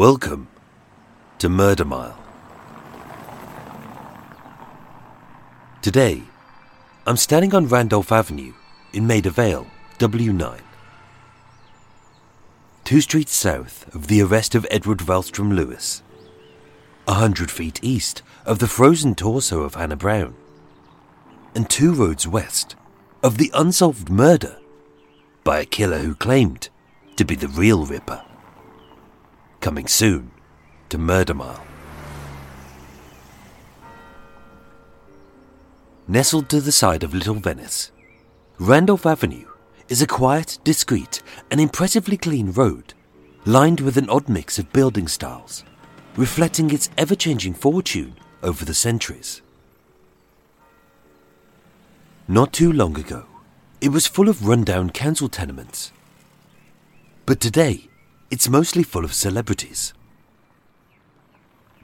Welcome to Murder Mile. Today, I'm standing on Randolph Avenue in Maida Vale, W9. Two streets south of the arrest of Edward Valstrom Lewis. A hundred feet east of the frozen torso of Hannah Brown. And two roads west of the unsolved murder by a killer who claimed to be the real Ripper. Coming soon to Murder Mile. Nestled to the side of Little Venice, Randolph Avenue is a quiet, discreet, and impressively clean road lined with an odd mix of building styles, reflecting its ever changing fortune over the centuries. Not too long ago, it was full of rundown council tenements. But today, it's mostly full of celebrities.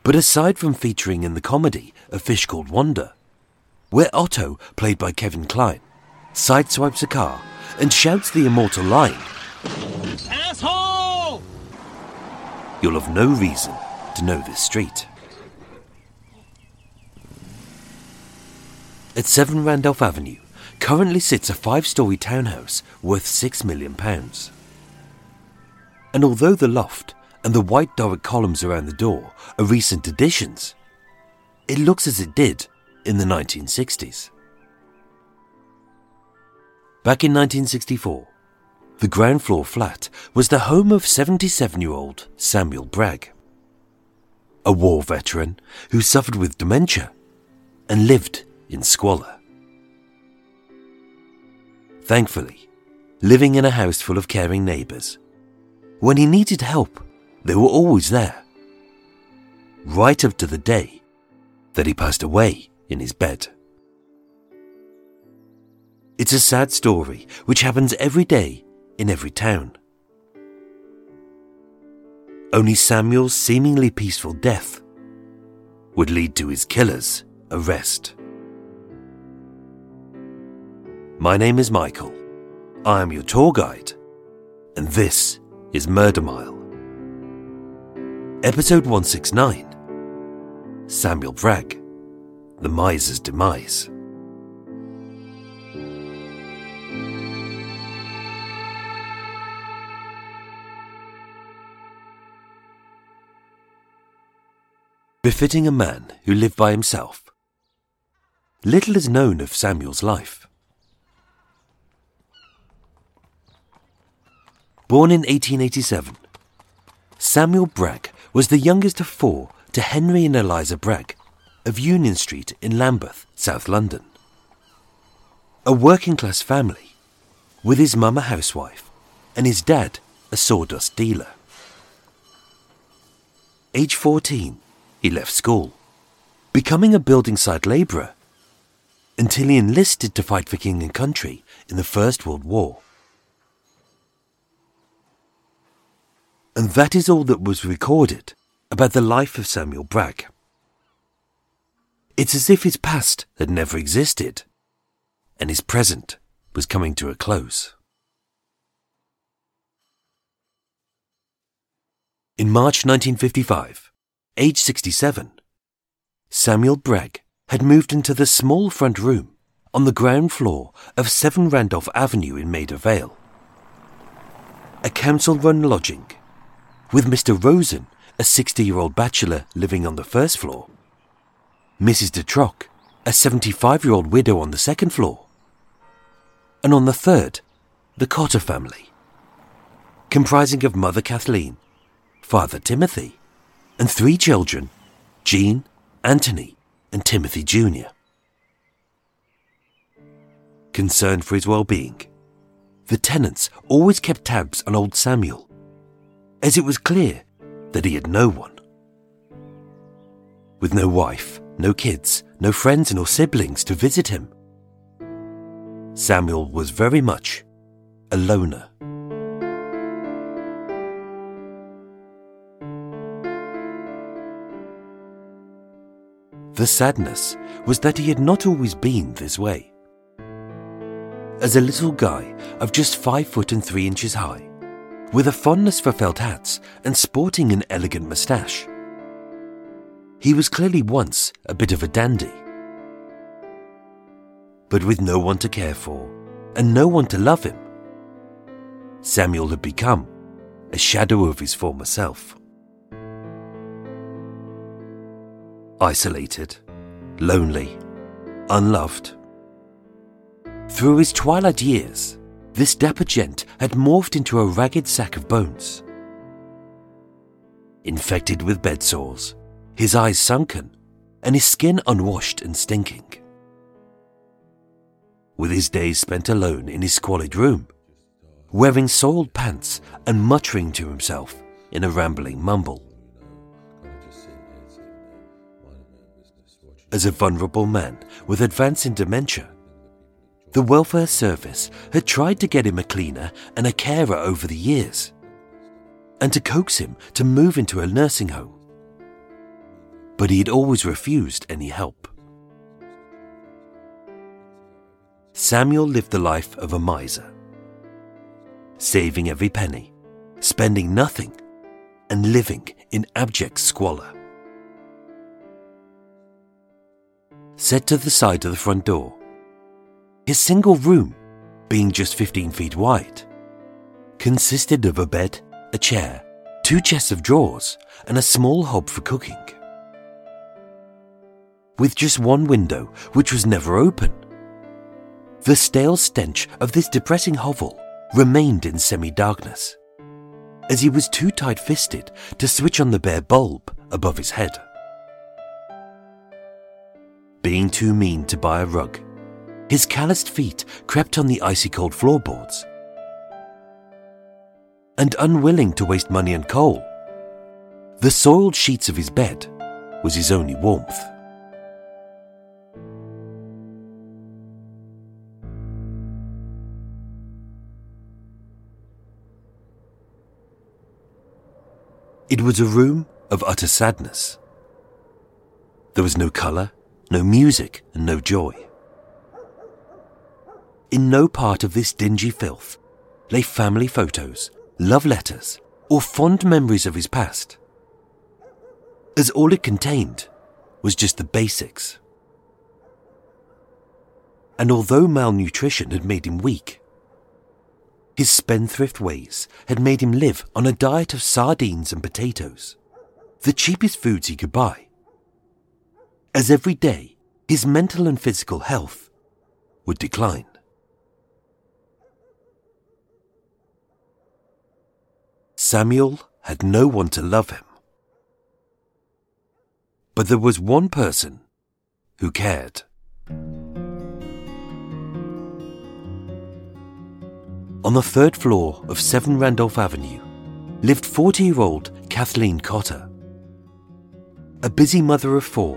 But aside from featuring in the comedy A Fish Called Wanda, where Otto, played by Kevin Kline, sideswipes a car and shouts the immortal line, Asshole! you'll have no reason to know this street. At 7 Randolph Avenue currently sits a five story townhouse worth £6 million. And although the loft and the white Doric columns around the door are recent additions, it looks as it did in the 1960s. Back in 1964, the ground floor flat was the home of 77 year old Samuel Bragg, a war veteran who suffered with dementia and lived in squalor. Thankfully, living in a house full of caring neighbours, when he needed help, they were always there. Right up to the day that he passed away in his bed. It's a sad story which happens every day in every town. Only Samuel's seemingly peaceful death would lead to his killer's arrest. My name is Michael. I am your tour guide, and this is Murder Mile. Episode 169 Samuel Bragg, The Miser's Demise. Befitting a man who lived by himself. Little is known of Samuel's life. Born in 1887, Samuel Bragg was the youngest of four to Henry and Eliza Bragg of Union Street in Lambeth, South London. A working class family, with his mum a housewife and his dad a sawdust dealer. Age 14, he left school, becoming a building site labourer until he enlisted to fight for king and country in the First World War. And that is all that was recorded about the life of Samuel Bragg. It's as if his past had never existed, and his present was coming to a close. In March 1955, age 67, Samuel Bragg had moved into the small front room on the ground floor of 7 Randolph Avenue in Maida Vale. A council run lodging, with Mr. Rosen, a 60 year old bachelor, living on the first floor, Mrs. de Trock, a 75 year old widow on the second floor, and on the third, the Cotter family, comprising of Mother Kathleen, Father Timothy, and three children Jean, Anthony, and Timothy Jr. Concerned for his well being, the tenants always kept tabs on old Samuel, as it was clear that he had no one. With no wife, no kids, no friends nor siblings to visit him, Samuel was very much a loner. The sadness was that he had not always been this way. As a little guy of just five foot and three inches high, with a fondness for felt hats and sporting an elegant moustache, he was clearly once a bit of a dandy. But with no one to care for and no one to love him, Samuel had become a shadow of his former self. isolated, lonely, unloved. Through his twilight years, this dapper gent had morphed into a ragged sack of bones. Infected with bed sores, his eyes sunken, and his skin unwashed and stinking. With his days spent alone in his squalid room, wearing soiled pants and muttering to himself in a rambling mumble. as a vulnerable man with advancing dementia. The welfare service had tried to get him a cleaner and a carer over the years, and to coax him to move into a nursing home. But he had always refused any help. Samuel lived the life of a miser, saving every penny, spending nothing, and living in abject squalor. set to the side of the front door. His single room, being just 15 feet wide, consisted of a bed, a chair, two chests of drawers, and a small hob for cooking. With just one window, which was never open, the stale stench of this depressing hovel remained in semi darkness, as he was too tight fisted to switch on the bare bulb above his head being too mean to buy a rug. His calloused feet crept on the icy cold floorboards. And unwilling to waste money on coal, the soiled sheets of his bed was his only warmth. It was a room of utter sadness. There was no colour, no music, and no joy. In no part of this dingy filth lay family photos, love letters, or fond memories of his past, as all it contained was just the basics. And although malnutrition had made him weak, his spendthrift ways had made him live on a diet of sardines and potatoes, the cheapest foods he could buy as every day his mental and physical health would decline. Samuel had no one to love him. But there was one person who cared. On the third floor of 7 Randolph Avenue lived 40 year old Kathleen Cotter, a busy mother of four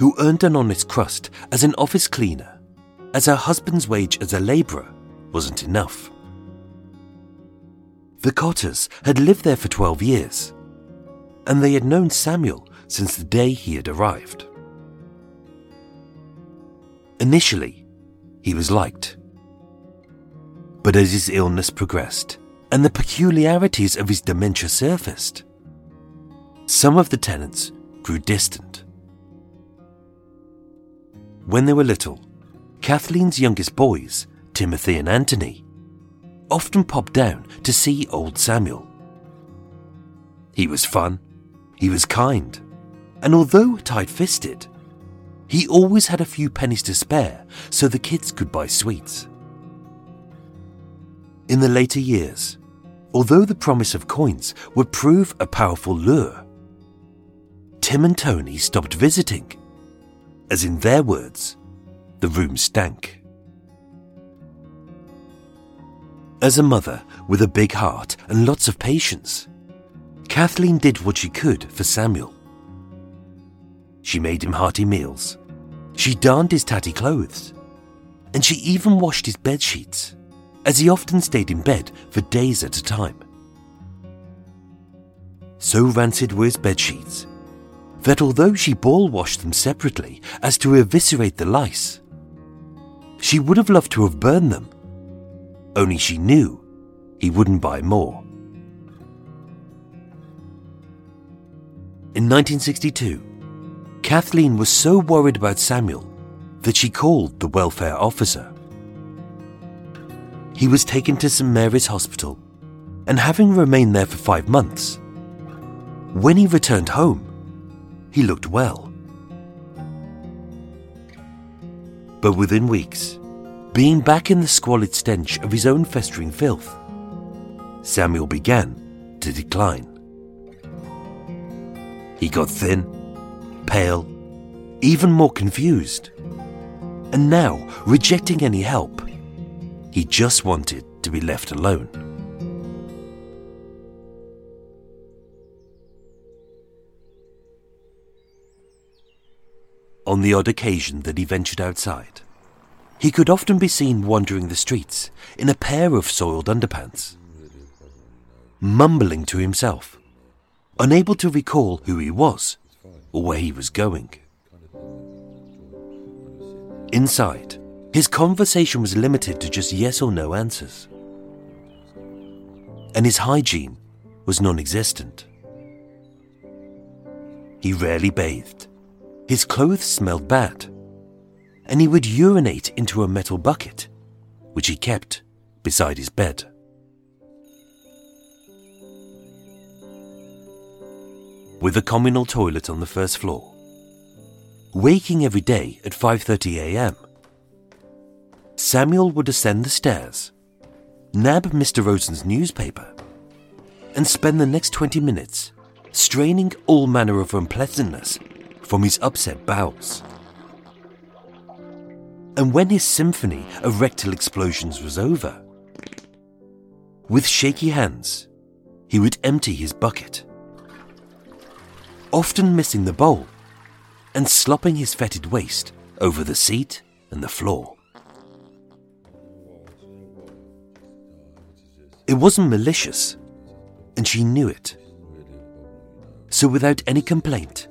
who earned an honest crust as an office cleaner, as her husband's wage as a labourer wasn't enough. The Cotters had lived there for 12 years, and they had known Samuel since the day he had arrived. Initially, he was liked. But as his illness progressed and the peculiarities of his dementia surfaced, some of the tenants grew distant. When they were little, Kathleen's youngest boys, Timothy and Anthony, often popped down to see old Samuel. He was fun, he was kind, and although tight fisted, he always had a few pennies to spare so the kids could buy sweets. In the later years, although the promise of coins would prove a powerful lure, Tim and Tony stopped visiting, as in their words, the room stank. As a mother with a big heart and lots of patience, Kathleen did what she could for Samuel. She made him hearty meals. She darned his tatty clothes. And she even washed his bed sheets, as he often stayed in bed for days at a time. So rancid were his bed sheets that although she ball washed them separately as to eviscerate the lice, she would have loved to have burned them, only she knew he wouldn't buy more. In 1962, Kathleen was so worried about Samuel that she called the welfare officer. He was taken to St Mary's Hospital, and having remained there for five months, when he returned home, he looked well. But within weeks, being back in the squalid stench of his own festering filth, Samuel began to decline. He got thin, pale, even more confused. And now, rejecting any help, he just wanted to be left alone. On the odd occasion that he ventured outside, he could often be seen wandering the streets in a pair of soiled underpants, mumbling to himself, unable to recall who he was or where he was going. Inside, his conversation was limited to just yes or no answers. And his hygiene was non existent. He rarely bathed. His clothes smelled bad. And he would urinate into a metal bucket, which he kept beside his bed. with a communal toilet on the first floor. Waking every day at 5:30 a.m. Samuel would ascend the stairs, nab Mr. Rosen's newspaper, and spend the next 20 minutes straining all manner of unpleasantness from his upset bowels. And when his symphony of rectal explosions was over, with shaky hands, he would empty his bucket often missing the bowl, and slopping his fetid waste over the seat and the floor. It wasn't malicious, and she knew it. So, without any complaint,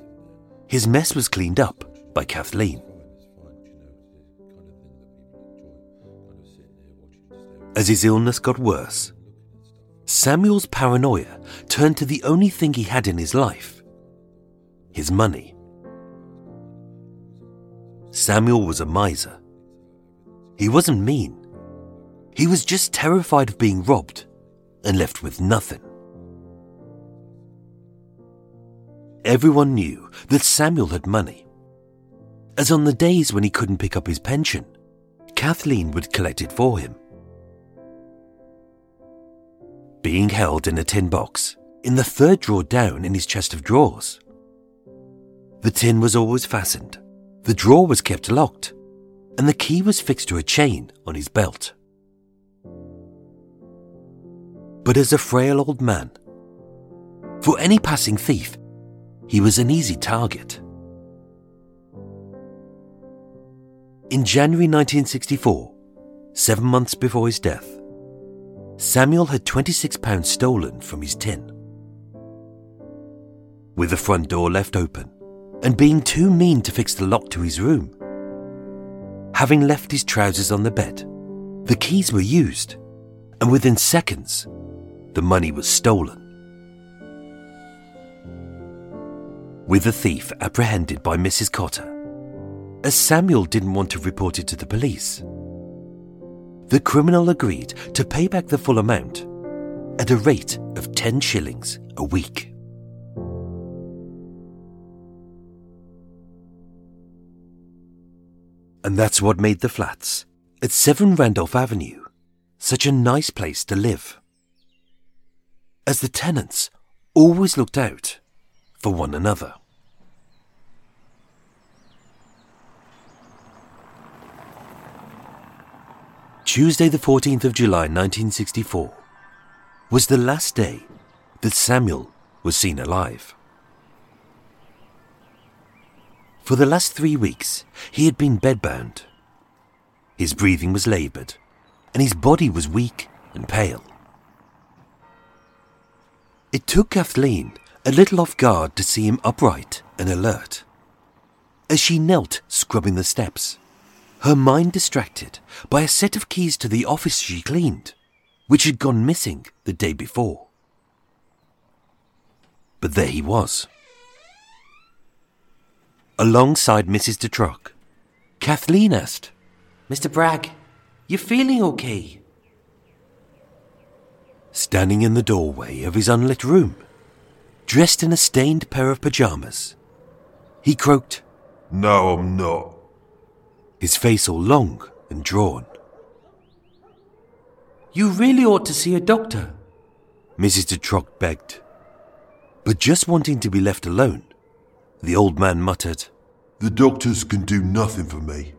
his mess was cleaned up by Kathleen. As his illness got worse, Samuel's paranoia turned to the only thing he had in his life his money. Samuel was a miser. He wasn't mean. He was just terrified of being robbed and left with nothing. Everyone knew that Samuel had money, as on the days when he couldn't pick up his pension, Kathleen would collect it for him. Being held in a tin box in the third drawer down in his chest of drawers, the tin was always fastened, the drawer was kept locked, and the key was fixed to a chain on his belt. But as a frail old man, for any passing thief, he was an easy target. In January 1964, seven months before his death, Samuel had £26 stolen from his tin. With the front door left open, and being too mean to fix the lock to his room. Having left his trousers on the bed, the keys were used, and within seconds, the money was stolen. With the thief apprehended by Mrs. Cotter, as Samuel didn't want to report it to the police. The criminal agreed to pay back the full amount at a rate of 10 shillings a week. And that's what made the flats at 7 Randolph Avenue such a nice place to live. As the tenants always looked out for one another. Tuesday, the 14th of July 1964, was the last day that Samuel was seen alive. For the last three weeks, he had been bedbound. His breathing was laboured, and his body was weak and pale. It took Kathleen a little off guard to see him upright and alert. As she knelt scrubbing the steps, her mind distracted by a set of keys to the office she cleaned, which had gone missing the day before. But there he was. Alongside Mrs. de Kathleen asked, Mr. Bragg, you're feeling okay? Standing in the doorway of his unlit room, dressed in a stained pair of pyjamas, he croaked, No, I'm not. His face all long and drawn. You really ought to see a doctor, Mrs. de Trock begged. But just wanting to be left alone, the old man muttered, The doctors can do nothing for me.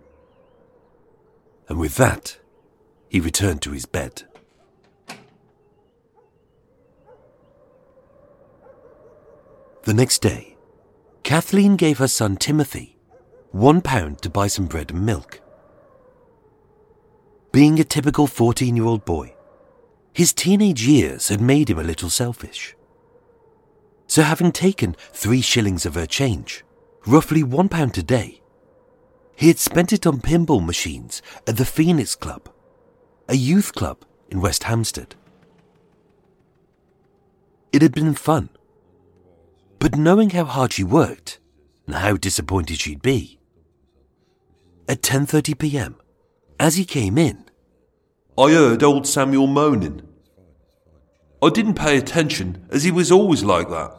and with that, he returned to his bed. The next day, Kathleen gave her son Timothy one pound to buy some bread and milk. Being a typical 14 year old boy, his teenage years had made him a little selfish. So, having taken three shillings of her change, roughly one pound a day, he had spent it on pinball machines at the Phoenix Club, a youth club in West Hampstead. It had been fun, but knowing how hard she worked and how disappointed she'd be, at 10:30 p.m., as he came in, I heard old Samuel moaning. I didn't pay attention as he was always like that.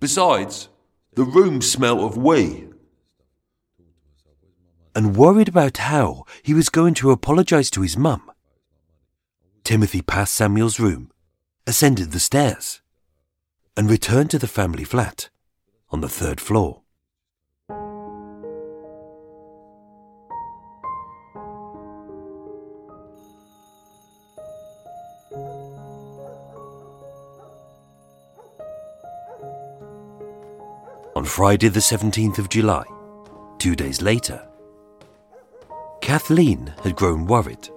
Besides, the room smelt of wee. and worried about how he was going to apologize to his mum, Timothy passed Samuel's room, ascended the stairs, and returned to the family flat on the third floor. Friday, the 17th of July, two days later, Kathleen had grown worried.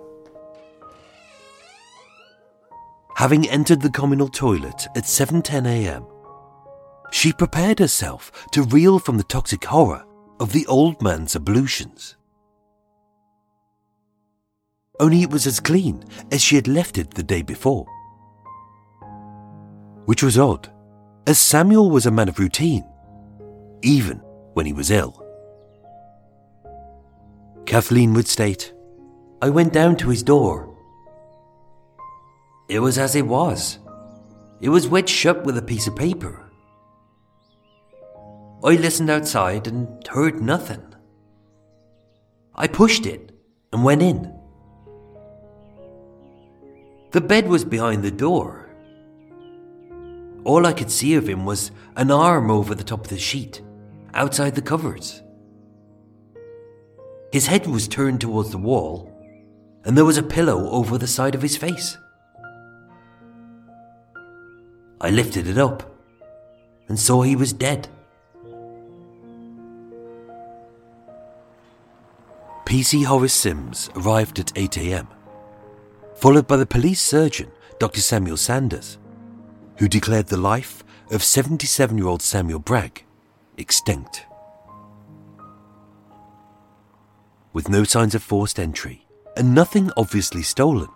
Having entered the communal toilet at 7:10 a.m., she prepared herself to reel from the toxic horror of the old man's ablutions. Only it was as clean as she had left it the day before. Which was odd, as Samuel was a man of routine, even when he was ill. Kathleen would state, I went down to his door. It was as it was. It was wedged shut with a piece of paper. I listened outside and heard nothing. I pushed it and went in. The bed was behind the door. All I could see of him was an arm over the top of the sheet, outside the covers. His head was turned towards the wall, and there was a pillow over the side of his face. I lifted it up and saw he was dead. PC Horace Sims arrived at 8 am, followed by the police surgeon, Dr. Samuel Sanders, who declared the life of 77 year old Samuel Bragg extinct. With no signs of forced entry and nothing obviously stolen,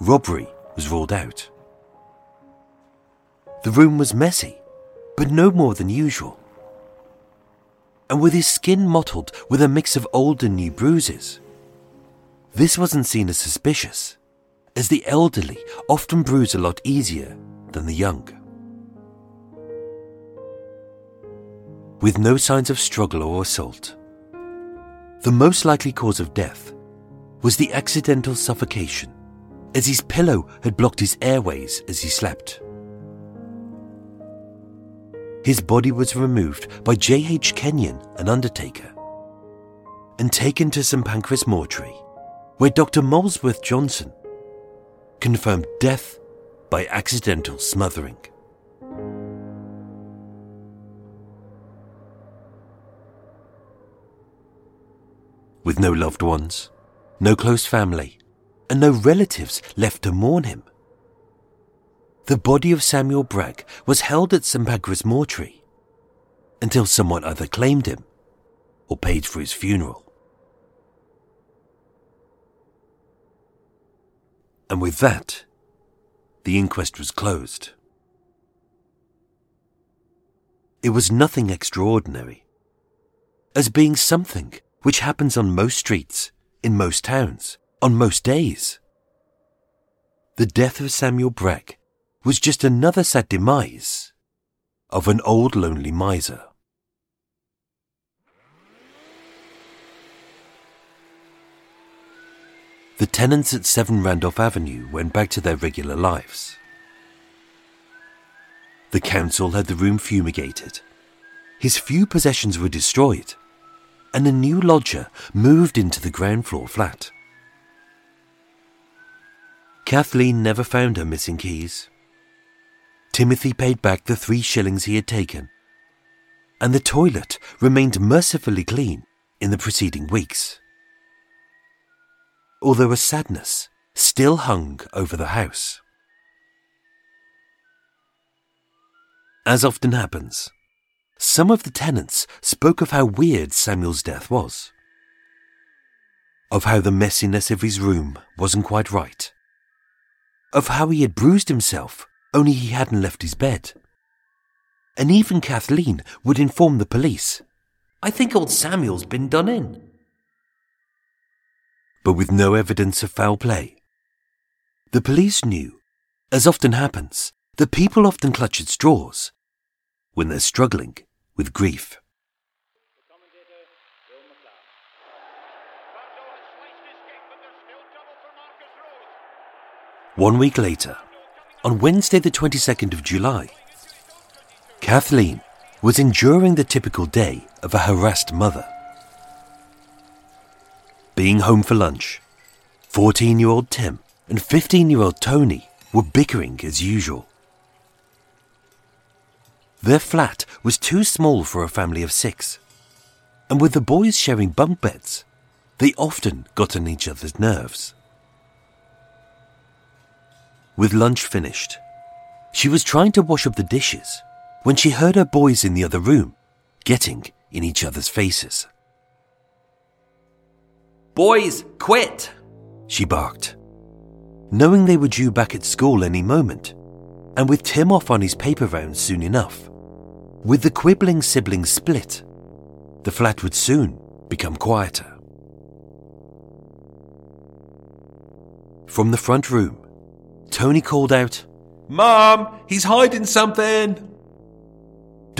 robbery was ruled out. The room was messy, but no more than usual. and with his skin mottled with a mix of old and new bruises. This wasn't seen as suspicious, as the elderly often bruise a lot easier than the young. With no signs of struggle or assault, the most likely cause of death was the accidental suffocation, as his pillow had blocked his airways as he slept. His body was removed by J.H. Kenyon, an undertaker, and taken to St Pancras Mortuary, where Dr. Molesworth Johnson confirmed death by accidental smothering. With no loved ones, no close family, and no relatives left to mourn him, the body of Samuel Bragg was held at St Pancras Mortuary until someone either claimed him or paid for his funeral. And with that, the inquest was closed. It was nothing extraordinary, as being something which happens on most streets, in most towns, on most days. The death of Samuel Bragg was just another sad demise of an old lonely miser. The tenants at 7 Randolph Avenue went back to their regular lives. The council had the room fumigated. His few possessions were destroyed, and a new lodger moved into the ground floor flat. Kathleen never found her missing keys. Timothy paid back the three shillings he had taken, and the toilet remained mercifully clean in the preceding weeks. Although a sadness still hung over the house. As often happens, some of the tenants spoke of how weird Samuel's death was, of how the messiness of his room wasn't quite right, of how he had bruised himself only he hadn't left his bed. And even Kathleen would inform the police. I think old Samuel's been done in. But with no evidence of foul play. The police knew, as often happens, that people often clutch at straws when they're struggling with grief. One week later, on Wednesday, the 22nd of July, Kathleen was enduring the typical day of a harassed mother. Being home for lunch, 14 year old Tim and 15 year old Tony were bickering as usual. Their flat was too small for a family of six, and with the boys sharing bunk beds, they often got on each other's nerves. With lunch finished, she was trying to wash up the dishes when she heard her boys in the other room getting in each other's faces. Boys, quit! She barked. Knowing they were due back at school any moment, and with Tim off on his paper rounds soon enough, with the quibbling siblings split, the flat would soon become quieter. From the front room, Tony called out, Mom, he's hiding something!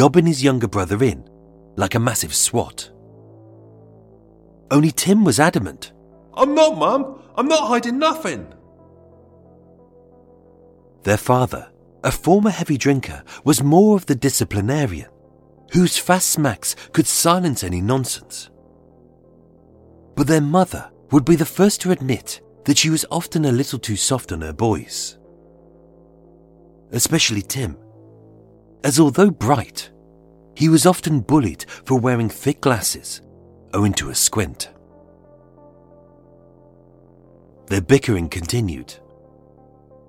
dobbing his younger brother in like a massive swat. Only Tim was adamant. I'm not, Mum. I'm not hiding nothing. Their father, a former heavy drinker, was more of the disciplinarian, whose fast smacks could silence any nonsense. But their mother would be the first to admit that she was often a little too soft on her boys. Especially Tim, as although bright, he was often bullied for wearing thick glasses owing to a squint. Their bickering continued.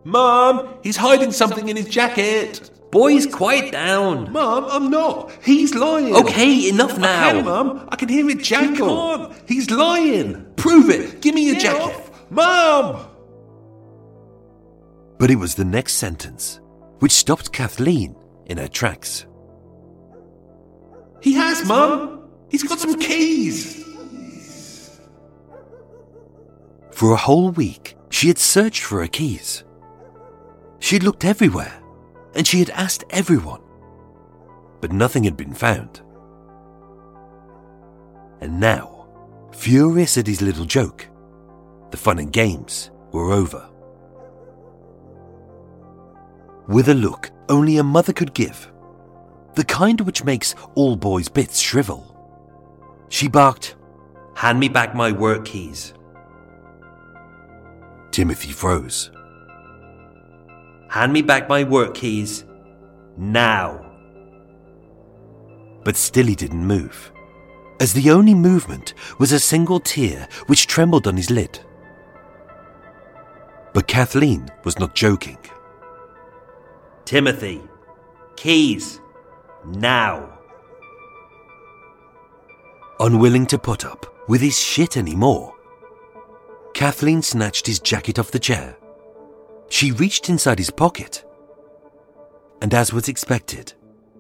Mum, he's hiding something in his jacket. Boys, quiet down. Mum, I'm not. He's lying. Okay, enough I now. can, Mum. I can hear it jackal. He's lying. Prove it. Give me your jacket. Mum! But it was the next sentence which stopped Kathleen in her tracks. He has, Mum. He's got some keys! For a whole week, she had searched for her keys. She had looked everywhere, and she had asked everyone, but nothing had been found. And now, furious at his little joke, the fun and games were over. With a look only a mother could give, the kind which makes all boys' bits shrivel, she barked, Hand me back my work keys. Timothy froze. Hand me back my work keys. Now. But still he didn't move, as the only movement was a single tear which trembled on his lid. But Kathleen was not joking. Timothy. Keys. Now. Unwilling to put up with his shit anymore, Kathleen snatched his jacket off the chair. She reached inside his pocket, and as was expected,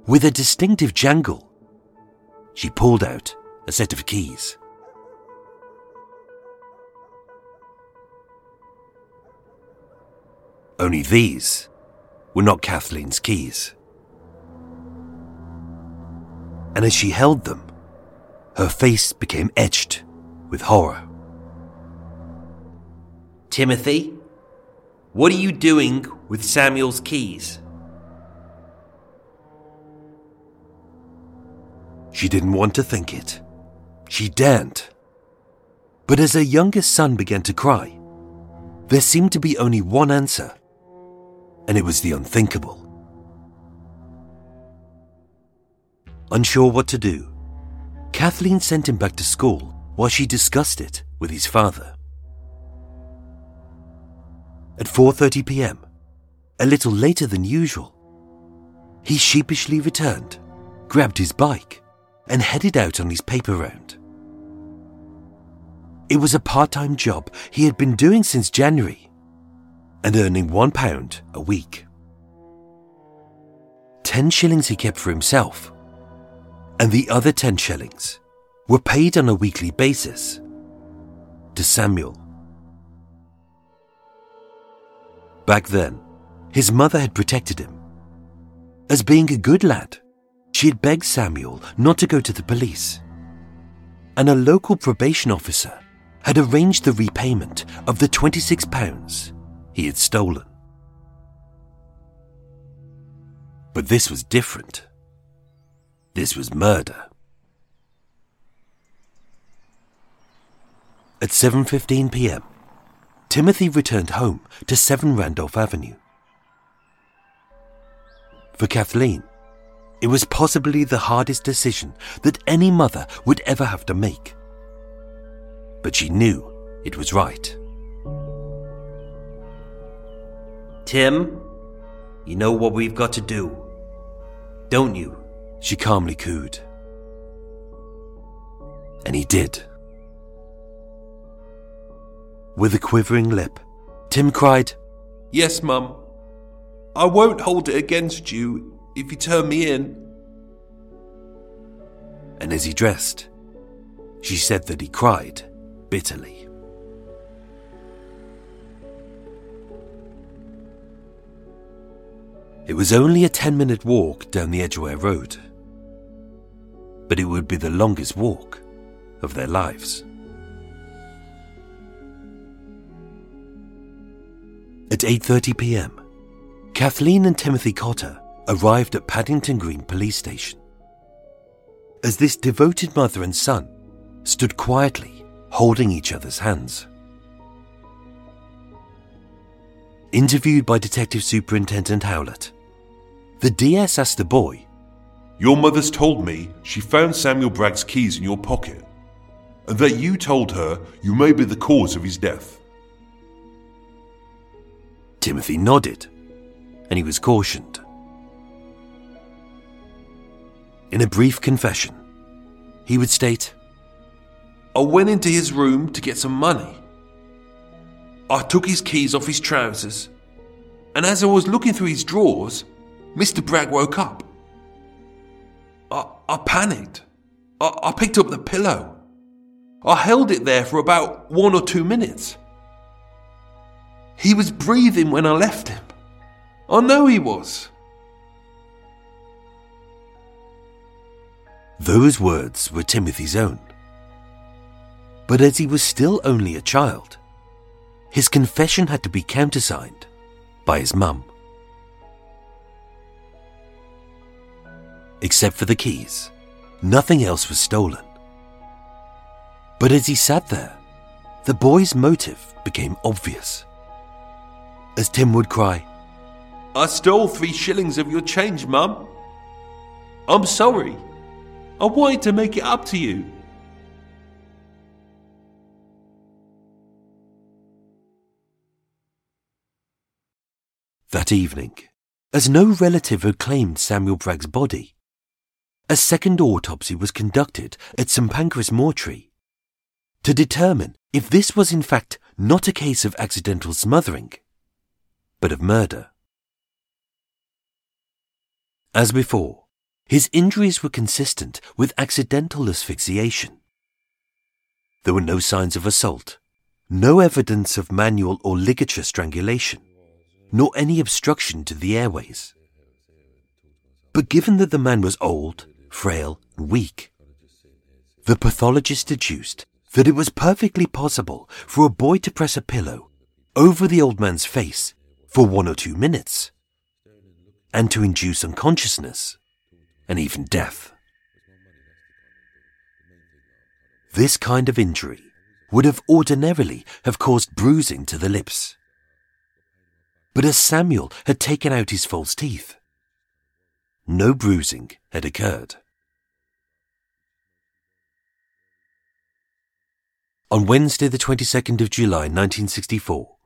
with a distinctive jangle, she pulled out a set of keys. Only these were not Kathleen's keys. And as she held them, her face became etched with horror. Timothy, what are you doing with Samuel's keys? She didn't want to think it. She daren't. But as her youngest son began to cry, there seemed to be only one answer, and it was the unthinkable. Unsure what to do, Kathleen sent him back to school while she discussed it with his father. At 4:30 p.m., a little later than usual, he sheepishly returned, grabbed his bike, and headed out on his paper round. It was a part-time job he had been doing since January and earning 1 pound a week. 10 shillings he kept for himself and the other 10 shillings were paid on a weekly basis to Samuel. Back then, his mother had protected him. As being a good lad, she had begged Samuel not to go to the police. And a local probation officer had arranged the repayment of the £26 he had stolen. But this was different. This was murder. At 7:15 p.m., Timothy returned home to 7 Randolph Avenue. For Kathleen, it was possibly the hardest decision that any mother would ever have to make. But she knew it was right. Tim, you know what we've got to do, don't you? She calmly cooed. And he did. With a quivering lip, Tim cried, Yes, Mum. I won't hold it against you if you turn me in. And as he dressed, she said that he cried bitterly. It was only a 10 minute walk down the Edgware Road, but it would be the longest walk of their lives. At 8:30 p.m., Kathleen and Timothy Cotter arrived at Paddington Green Police Station. As this devoted mother and son stood quietly holding each other's hands. Interviewed by Detective Superintendent Howlett, the DS asked the boy, Your mother's told me she found Samuel Bragg's keys in your pocket, and that you told her you may be the cause of his death. Timothy nodded, and he was cautioned. In a brief confession, he would state, I went into his room to get some money. I took his keys off his trousers, and as I was looking through his drawers, Mr. Bragg woke up. I, I panicked. I, I picked up the pillow. I held it there for about one or two minutes. He was breathing when I left him. I know he was. Those words were Timothy's own. But as he was still only a child, his confession had to be countersigned by his mum. Except for the keys, nothing else was stolen. But as he sat there, the boy's motive became obvious. As Tim would cry, I stole three shillings of your change, Mum. I'm sorry. I wanted to make it up to you. That evening, as no relative had claimed Samuel Bragg's body, a second autopsy was conducted at St Pancras Mortuary to determine if this was in fact not a case of accidental smothering, but of murder. As before, his injuries were consistent with accidental asphyxiation. There were no signs of assault, no evidence of manual or ligature strangulation, nor any obstruction to the airways. But given that the man was old, frail, and weak, the pathologist deduced that it was perfectly possible for a boy to press a pillow over the old man's face for one or two minutes and to induce unconsciousness and even death. This kind of injury would have ordinarily have caused bruising to the lips. But as Samuel had taken out his false teeth, no bruising had occurred. On Wednesday, the 22nd of July 1964,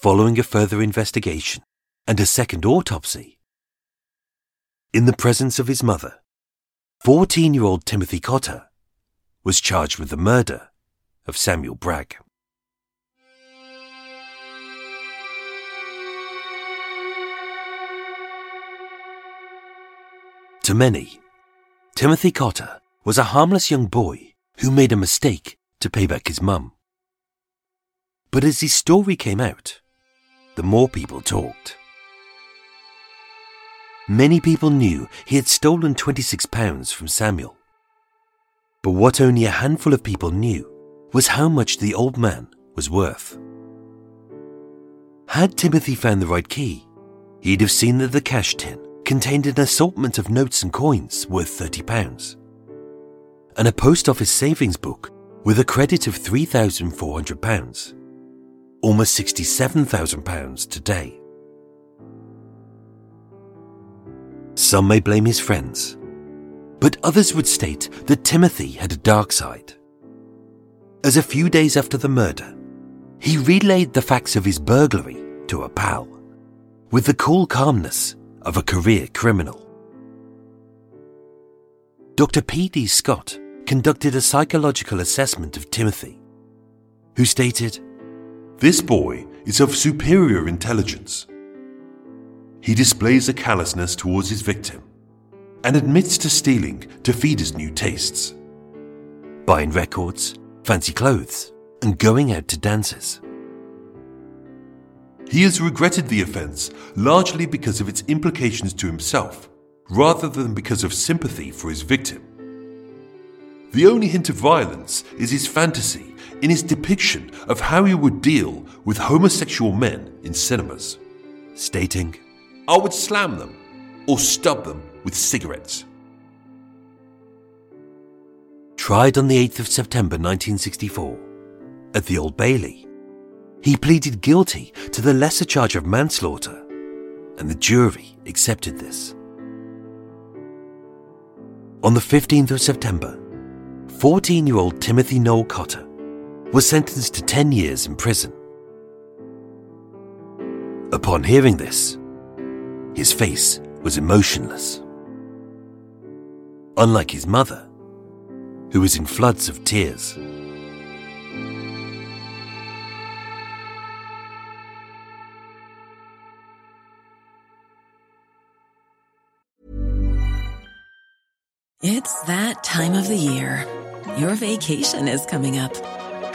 following a further investigation and a second autopsy, in the presence of his mother, 14 year old Timothy Cotter was charged with the murder of Samuel Bragg. To many, Timothy Cotter was a harmless young boy who made a mistake to pay back his mum. But as his story came out, the more people talked. Many people knew he had stolen £26 from Samuel. But what only a handful of people knew was how much the old man was worth. Had Timothy found the right key, he'd have seen that the cash tin contained an assortment of notes and coins worth £30, and a post office savings book with a credit of £3,400, almost £67,000 today. Some may blame his friends, but others would state that Timothy had a dark side. As a few days after the murder, he relayed the facts of his burglary to a pal with the cool calmness of a career criminal. Dr. P.D. Scott conducted a psychological assessment of Timothy, who stated, This boy is of superior intelligence. He displays a callousness towards his victim and admits to stealing to feed his new tastes, buying records, fancy clothes, and going out to dances. He has regretted the offence largely because of its implications to himself, rather than because of sympathy for his victim. The only hint of violence is his fantasy in his depiction of how he would deal with homosexual men in cinemas, stating, I would slam them or stub them with cigarettes. Tried on the 8th of September 1964 at the Old Bailey, he pleaded guilty to the lesser charge of manslaughter, and the jury accepted this. On the 15th of September, 14 year old Timothy Noel Cotter was sentenced to 10 years in prison. Upon hearing this, his face was emotionless. Unlike his mother, who was in floods of tears. It's that time of the year. Your vacation is coming up.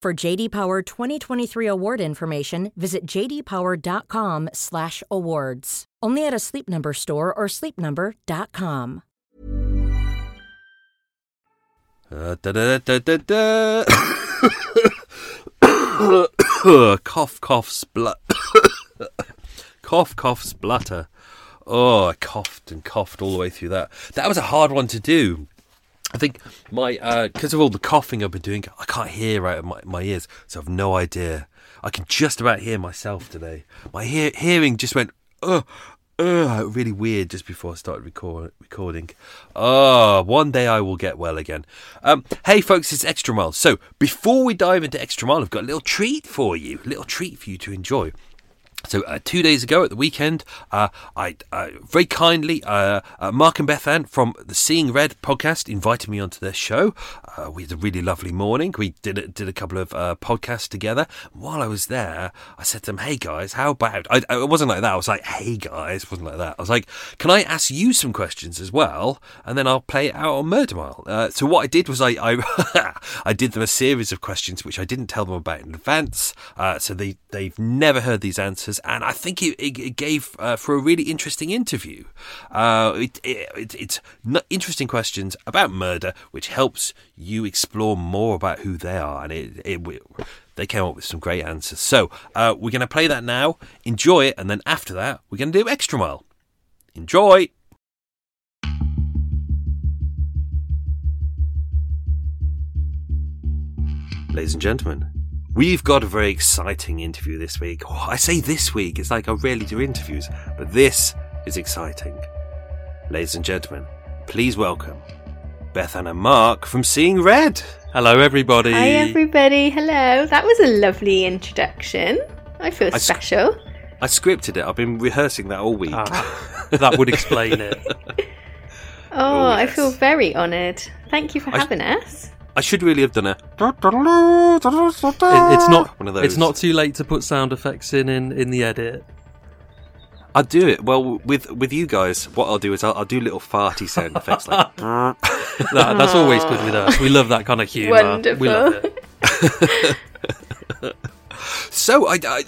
For JD Power 2023 award information, visit jdpower.com/awards. Only at a Sleep Number store or sleepnumber.com. Da, da, da, da, da. cough, cough, splut. cough, cough, splutter. Oh, I coughed and coughed all the way through that. That was a hard one to do. I think my because of all the coughing I've been doing, I can't hear out of my, my ears, so I've no idea. I can just about hear myself today. My hear, hearing just went, oh, uh, really weird just before I started record, recording. Oh, one day I will get well again. Um, hey, folks, it's Extra Mile. So, before we dive into Extra Mile, I've got a little treat for you, a little treat for you to enjoy. So uh, two days ago at the weekend, uh, I uh, very kindly uh, uh, Mark and Bethan from the Seeing Red podcast invited me onto their show. Uh, we had a really lovely morning. We did a, did a couple of podcasts together. While I was there, I said to them, "Hey guys, how about?" I, I, it wasn't like that. I was like, "Hey guys," it wasn't like that. I was like, "Can I ask you some questions as well?" And then I'll play it out on Murder Mile. so what I did was I I, I, did them a series of questions which I didn't tell them about in advance. so they they've never heard these answers and I think it, it, it gave uh, for a really interesting interview. Uh, it, it, it's interesting questions about murder, which helps you explore more about who they are, and it, they came up with some great answers. So uh, we're going to play that now, enjoy it, and then after that, we're going to do extra mile. Enjoy. Ladies and gentlemen, We've got a very exciting interview this week. Oh, I say this week, it's like I rarely do interviews, but this is exciting. Ladies and gentlemen, please welcome Bethan and Mark from Seeing Red. Hello, everybody. Hi, everybody. Hello. That was a lovely introduction. I feel I special. Sc- I scripted it. I've been rehearsing that all week. Ah, that would explain it. oh, oh yes. I feel very honoured. Thank you for I having sh- us. I should really have done a. It, it's not. One of those. It's not too late to put sound effects in in, in the edit. I'll do it. Well, with with you guys, what I'll do is I'll, I'll do little farty sound effects like. that, that's always good with us. We love that kind of humour. Wonderful. We love it. so, I, I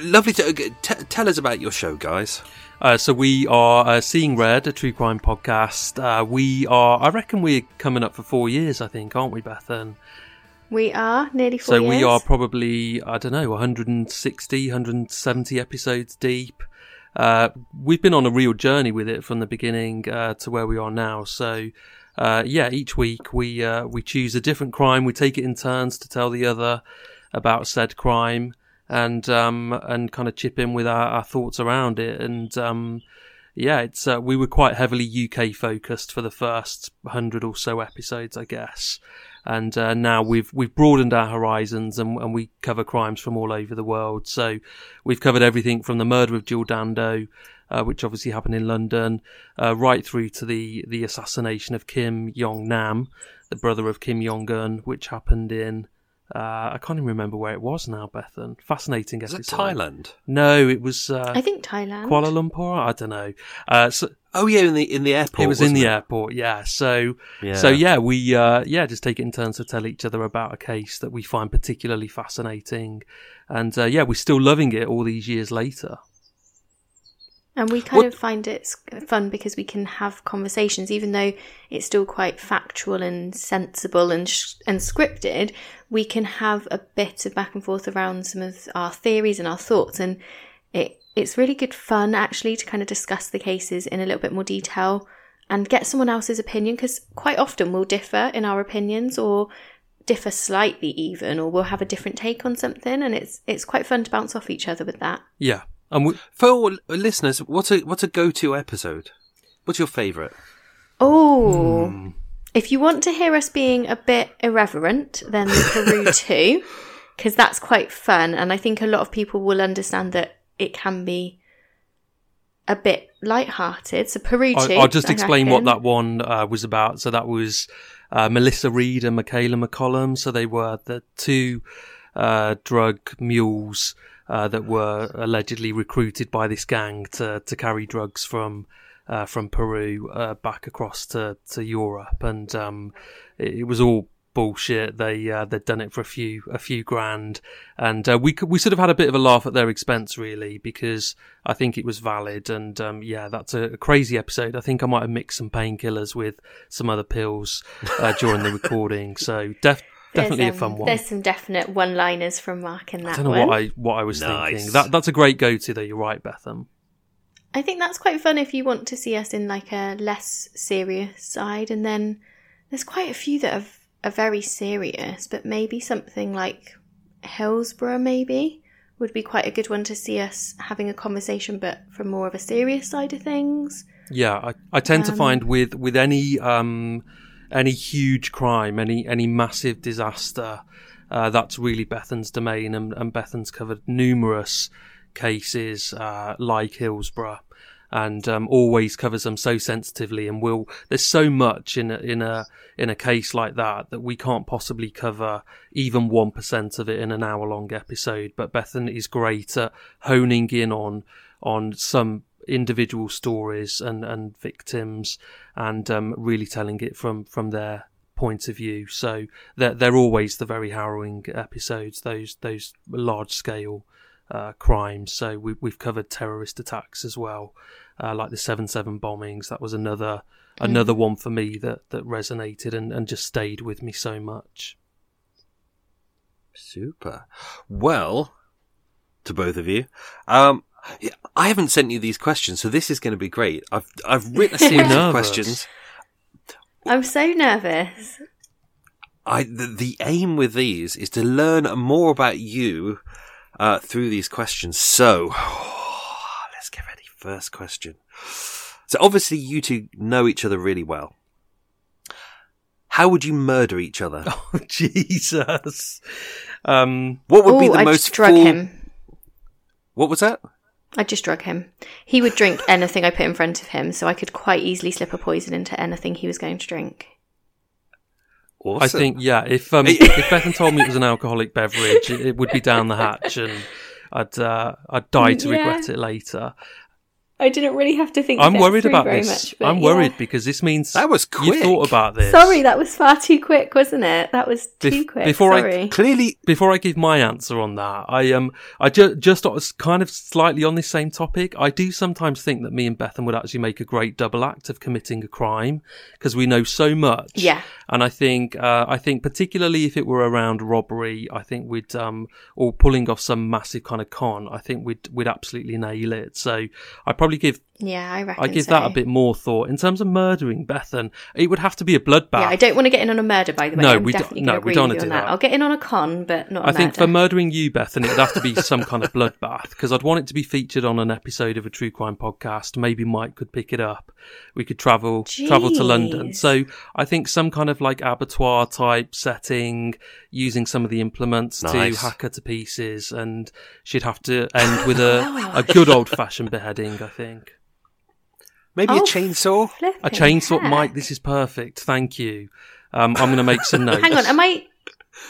lovely to uh, t- tell us about your show, guys. Uh, so we are uh, Seeing Red, a true crime podcast. Uh, we are, I reckon, we're coming up for four years. I think, aren't we, Bethan? We are nearly four. So years. we are probably, I don't know, 160, 170 episodes deep. Uh, we've been on a real journey with it from the beginning uh, to where we are now. So. Uh, yeah, each week we we choose a different crime. We take it in turns to tell the other about said crime and um, and kind of chip in with our, our thoughts around it. And um, yeah, it's uh, we were quite heavily UK focused for the first hundred or so episodes, I guess. And uh, now we've we've broadened our horizons and, and, we cover crimes from all over the world. So we've covered everything from the murder of Jill Dando, uh, which obviously happened in London, uh, right through to the the assassination of Kim Jong Nam, the brother of Kim Jong Un, which happened in Uh, I can't even remember where it was now, Bethan. Fascinating Is it episode. Thailand? No, it was uh, I think Thailand. Kuala Lumpur. I don't know. Uh, so Oh yeah, in the in the airport. it was in the it? airport. Yeah. So Yeah. so yeah, we uh, yeah just take it in turns to tell each other about a case that we find particularly fascinating, and uh, yeah, we're still loving it all these years later. And we kind What- of find it fun because we can have conversations, even though it's still quite factual and sensible and sh- and scripted. We can have a bit of back and forth around some of our theories and our thoughts, and it it's really good fun actually to kind of discuss the cases in a little bit more detail and get someone else's opinion because quite often we'll differ in our opinions or differ slightly even, or we'll have a different take on something, and it's it's quite fun to bounce off each other with that. Yeah, and we, For all listeners, what's a what's a go to episode? What's your favourite? Oh, Hmm. if you want to hear us being a bit irreverent, then the Peru 2, because that's quite fun. And I think a lot of people will understand that it can be a bit light-hearted. So Peru 2. I, I'll just I explain what that one uh, was about. So that was uh, Melissa Reid and Michaella McCollum. So they were the two uh, drug mules uh, that were allegedly recruited by this gang to to carry drugs from uh, from Peru uh, back across to to Europe, and um, it, it was all bullshit. They uh, they'd done it for a few a few grand, and uh, we we sort of had a bit of a laugh at their expense, really, because I think it was valid. And um, yeah, that's a, a crazy episode. I think I might have mixed some painkillers with some other pills uh, during the recording. So def- definitely There's, a fun um, one. There's some definite one-liners from Mark in that I don't know one. what I what I was Nice. thinking. That that's a great go to though. You're right, Bethan. I think that's quite fun if you want to see us in like a less serious side, and then there's quite a few that are, are very serious, but maybe something like Hillsborough maybe would be quite a good one to see us having a conversation, but from more of a serious side of things. Yeah, I, I tend to Um, find with with any um any huge crime, any any massive disaster, uh, that's really Bethan's domain, and, and Bethan's covered numerous cases uh, like Hillsborough, and um, always covers them so sensitively. And will there's so much in a, in a in a case like that that we can't possibly cover even one percent of it in an hour long episode. But Bethan is great at honing in on on some individual stories and, and victims and um, really telling it from, from their point of view. So they're, they're always the very harrowing episodes, those those large scale uh, crimes. So we, we've covered terrorist attacks as well, uh, like the seven seven bombings. That was another another one for me that, that resonated and, and just stayed with me so much. Super. Well, to both of you, um, yeah, I haven't sent you these questions, so this is going to be great. I've I've written a series of questions. I'm so nervous. I the, the aim with these is to learn more about you uh, through these questions. So let's get ready. First question. So obviously you two know each other really well. How would you murder each other? Oh Jesus! Um, What would be Ooh, the I'd most just drug full- him. What was that? I'd just drug him. He would drink anything I put in front of him, so I could quite easily slip a poison into anything he was going to drink. Awesome. I think yeah. If um, if Bethan told me it was an alcoholic beverage, it, it would be down the hatch, and I'd uh, I'd die to Yeah. regret it later. I didn't really have to think. I'm worried about very this. Much, I'm yeah. worried because this means That was quick. You quick. thought about this. Sorry, that was far too quick, wasn't it? That was too Bef- quick. before I Clearly, Before I give my answer on that, I um I ju- just was kind of slightly on this same topic. I do sometimes think that me and Bethan would actually make a great double act of committing a crime because we know so much. Yeah. And I think uh, I think particularly if it were around robbery, I think we'd um or pulling off some massive kind of con, I think we'd we'd absolutely nail it. So I'd probably give yeah, I reckon. I give so. that a bit more thought in terms of murdering Bethan. It would have to be a bloodbath. Yeah, I don't want to get in on a murder. By the way, No, I'm we don't- no, we don't wanna do that. that. I'll get in on a con, but not. a I think for murdering you, Bethan, it'd have to be some kind of bloodbath because I'd want it to be featured on an episode of a true crime podcast. Maybe Mike could pick it up. We could travel travel to London. So I think some kind of like abattoir type setting, using some of the implements Nice. to hack her to pieces, and she'd have to end with a a good old fashioned beheading. I think maybe a Oh, chainsaw. a chainsaw. heck. Mike, this is perfect. Thank you. Um, I'm going to make some notes. Hang on, am I?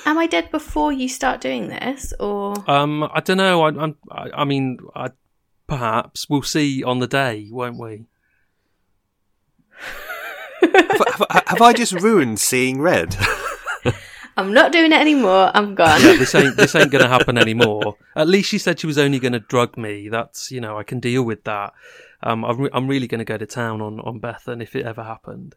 Am I dead before you start doing this, or Um, I don't know. I, I'm, I, I mean, I, perhaps we'll see on the day, won't we? have, have- have I just ruined seeing red? I'm not doing it anymore? I'm gone. Yeah, this ain't this ain't going to happen anymore. At least she said she was only going to drug me. That's you know I can deal with that. Um, I'm, re- I'm really going to go to town on on Bethan if it ever happened.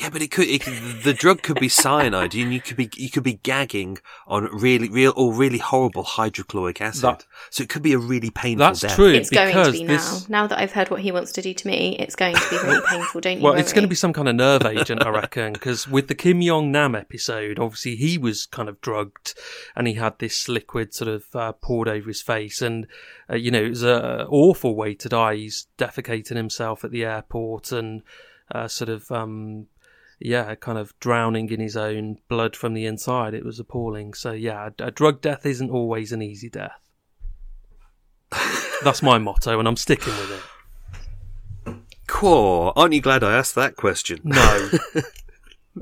Yeah, but it could, it could the drug could be cyanide, and you could be you could be gagging on really real or really horrible hydrochloric acid. That- so it could be a really painful. That's death. true. it's going to because be this- now. Now that I've heard what he wants to do to me, it's going to be really painful. Don't you Well, worry. it's going to be some kind of nerve agent, I reckon, because with the Kim Jong Nam episode, obviously he was kind of drugged, and he had this liquid sort of uh, poured over his face, and uh, you know it was a awful way to die. He's defecating himself at the airport, and uh, sort of um, yeah, kind of drowning in his own blood from the inside. It was appalling. So yeah, a, a drug death isn't always an easy death. That's my motto, and I'm sticking with it. Cool. Aren't you glad I asked that question? No.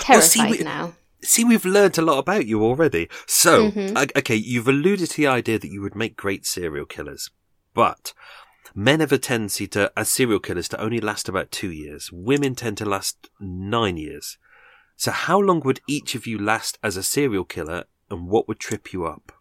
terrified see, we- now. See, we've learned a lot about you already. So, Mhm. okay, you've alluded to the idea that you would make great serial killers, but men have a tendency to, as serial killers, to only last about two years. Women tend to last nine years. So, how long would each of you last as a serial killer, and what would trip you up?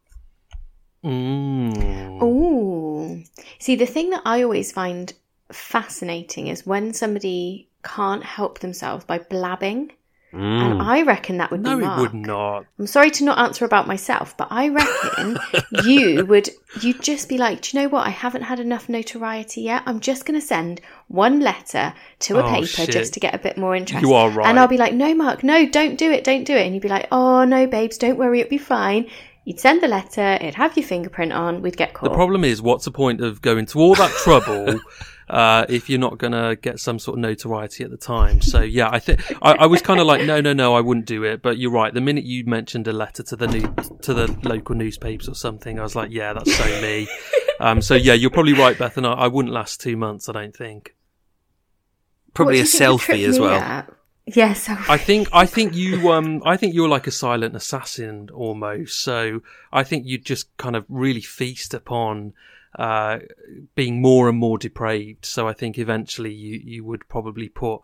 Mm. Ooh. See, the thing that I always find fascinating is when somebody can't help themselves by blabbing. And mm. I reckon that would No, be it would not. I'm sorry to not answer about myself, but I reckon you would you'd just be like, Do you know what? I haven't had enough notoriety yet. I'm just gonna send one letter to a Oh, paper shit. just to get a bit more interest. You are right. And I'll be like, No, Mark, no, don't do it, don't do it. And you'd be like, Oh no, babes, don't worry, it'll be fine. You'd send the letter, it'd have your fingerprint on, we'd get caught. The problem is, what's the point of going to all that trouble uh, if you're not going to get some sort of notoriety at the time? So yeah, I think I, I was kind of like, no, no, no, I wouldn't do it. But you're right. The minute you mentioned a letter to the new to the local newspapers or something, I was like, yeah, that's so me. Um, so yeah, you're probably right, Beth, and I, I wouldn't last two months. I don't think. Probably a What do you think would trip selfie as well. Yes, yeah, I think I think you um I think you're like a silent assassin almost. So I think you'd just kind of really feast upon uh being more and more depraved. So I think eventually you you would probably put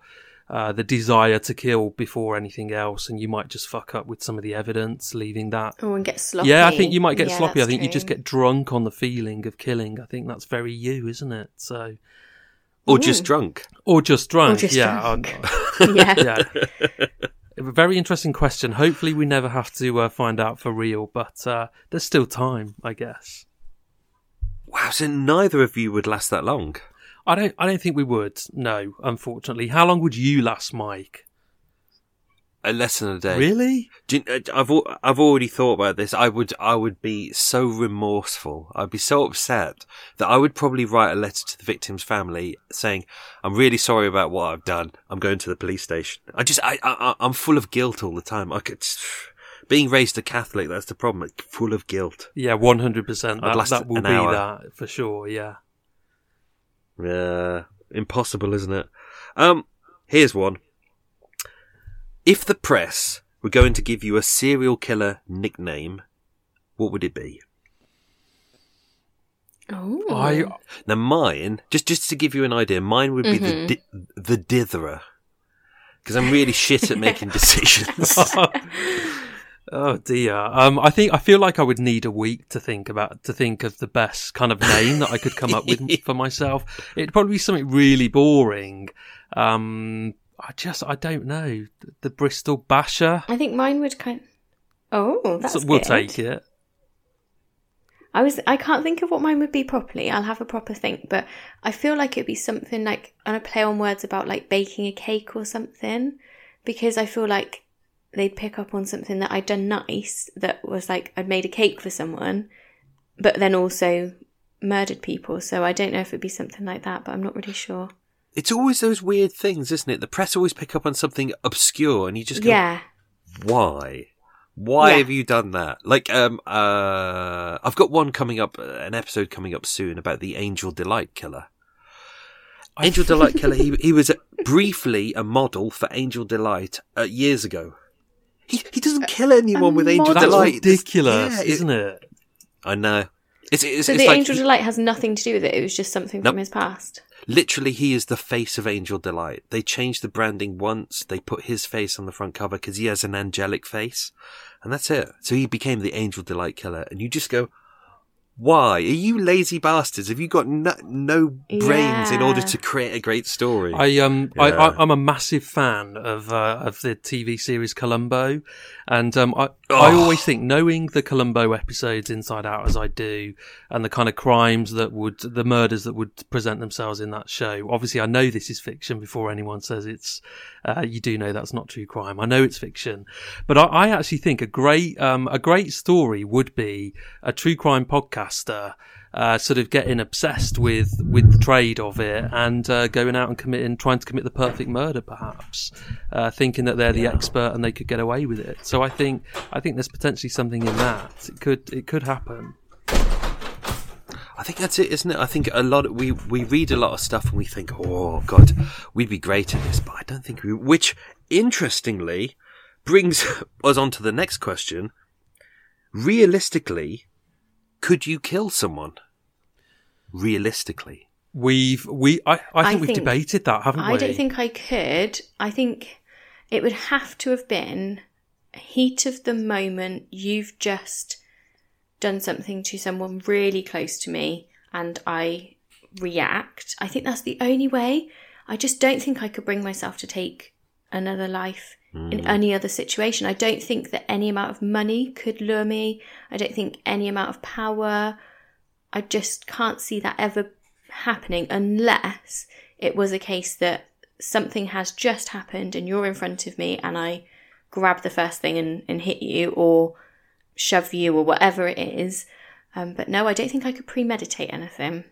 uh, the desire to kill before anything else, and you might just fuck up with some of the evidence, leaving that. Oh, and get sloppy. Yeah, I think you might get Yeah, sloppy. I that's think you just get drunk on the feeling of killing. I think that's very you, isn't it? So, Or just drunk. or just drunk. just yeah, drunk. Yeah. yeah. A very interesting question. Hopefully, we never have to uh, find out for real, but uh, there's still time, I guess. Wow, so neither of you would last that long. I don't. I don't think we would. No, unfortunately. How long would you last, Mike? A less than a day. Really? You- uh, I've I've already thought about this. I would I would be so remorseful. I'd be so upset that I would probably write a letter to the victim's family saying, "I'm really sorry about what I've done. I'm going to the police station." I just I, I I'm full of guilt all the time. I could being raised a Catholic. That's the problem. It's full of guilt. Yeah, one hundred percent. I'd That that will be hour. that for sure. Yeah. Yeah, impossible, isn't it? Um, here's one. If the press were going to give you a serial killer nickname, what would it be? Oh. I Now, mine, just just to give you an idea, mine would be Mm-hmm. the di- the ditherer, because I'm really shit at making decisions. Oh dear. Um, I think I feel like I would need a week to think about to think of the best kind of name that I could come up with for myself. It'd probably be something really boring. Um, I just I don't know the Bristol Basher. I think mine would kind. Oh, that's So we'll good. take it. I was. I can't think of what mine would be properly. I'll have a proper think, but I feel like it'd be something like on a play on words about like baking a cake or something, because I feel like they'd pick up on something that I'd done nice that was like I'd made a cake for someone, but then also murdered people. So I don't know if it'd be something like that, but I'm not really sure. it's always those weird things, isn't it? The press always pick up on something obscure, and you just go, Yeah. why? Why Yeah. have you done that? Like, um, uh, I've got one coming up, uh, an episode coming up soon about the Angel Delight Killer. Angel Delight Killer. He he was briefly a model for Angel Delight uh, years ago. He he doesn't kill anyone with uh, Angel That's Delight. ridiculous, Yeah, it- isn't it? I know. It's it's, so it's the like Angel he- Delight has nothing to do with it. It was just something Nope. from his past. literally he is the face of Angel Delight. They changed the branding once. They put his face on the front cover because he has an angelic face, and that's it. So he became the Angel Delight killer, and you just go. Why are you lazy bastards? Have you got no, no brains in order to create a great story? I um I, Yeah. I I'm a massive fan of uh, of the TV series Columbo, and um I I Oh. always think knowing the Columbo episodes inside out as I do, and the kind of crimes that would the murders that would present themselves in that show. Obviously, I know this is fiction before anyone says it's. Uh, you do know that's not true crime. I know it's fiction, but I, I actually think a great um a great story would be a true crime podcaster uh, sort of getting obsessed with with the trade of it and uh, going out and committing, trying to commit the perfect murder, perhaps, uh, thinking that they're the expert and they could get away with it. So I think I think there's potentially something in that. It could it could happen. I think that's it, isn't it? I think a lot. we we read a lot of stuff and we think, oh God, we'd be great at this, but I don't think we. Which, interestingly, brings us on to the next question. Realistically, could you kill someone? Realistically, We've we I, I think I we've think- debated that, haven't we? I don't think I could. I think it would have to have been heat of the moment. You've just done something to someone really close to me, and I react. I think that's the only way. I just don't think I could bring myself to take another life in any other situation. I don't think that any amount of money could lure me. I don't think any amount of power. I just can't see that ever happening unless it was a case that something has just happened and you're in front of me and I grab the first thing and, and hit you or shove you or whatever it is. Um, but no, I don't think I could premeditate anything.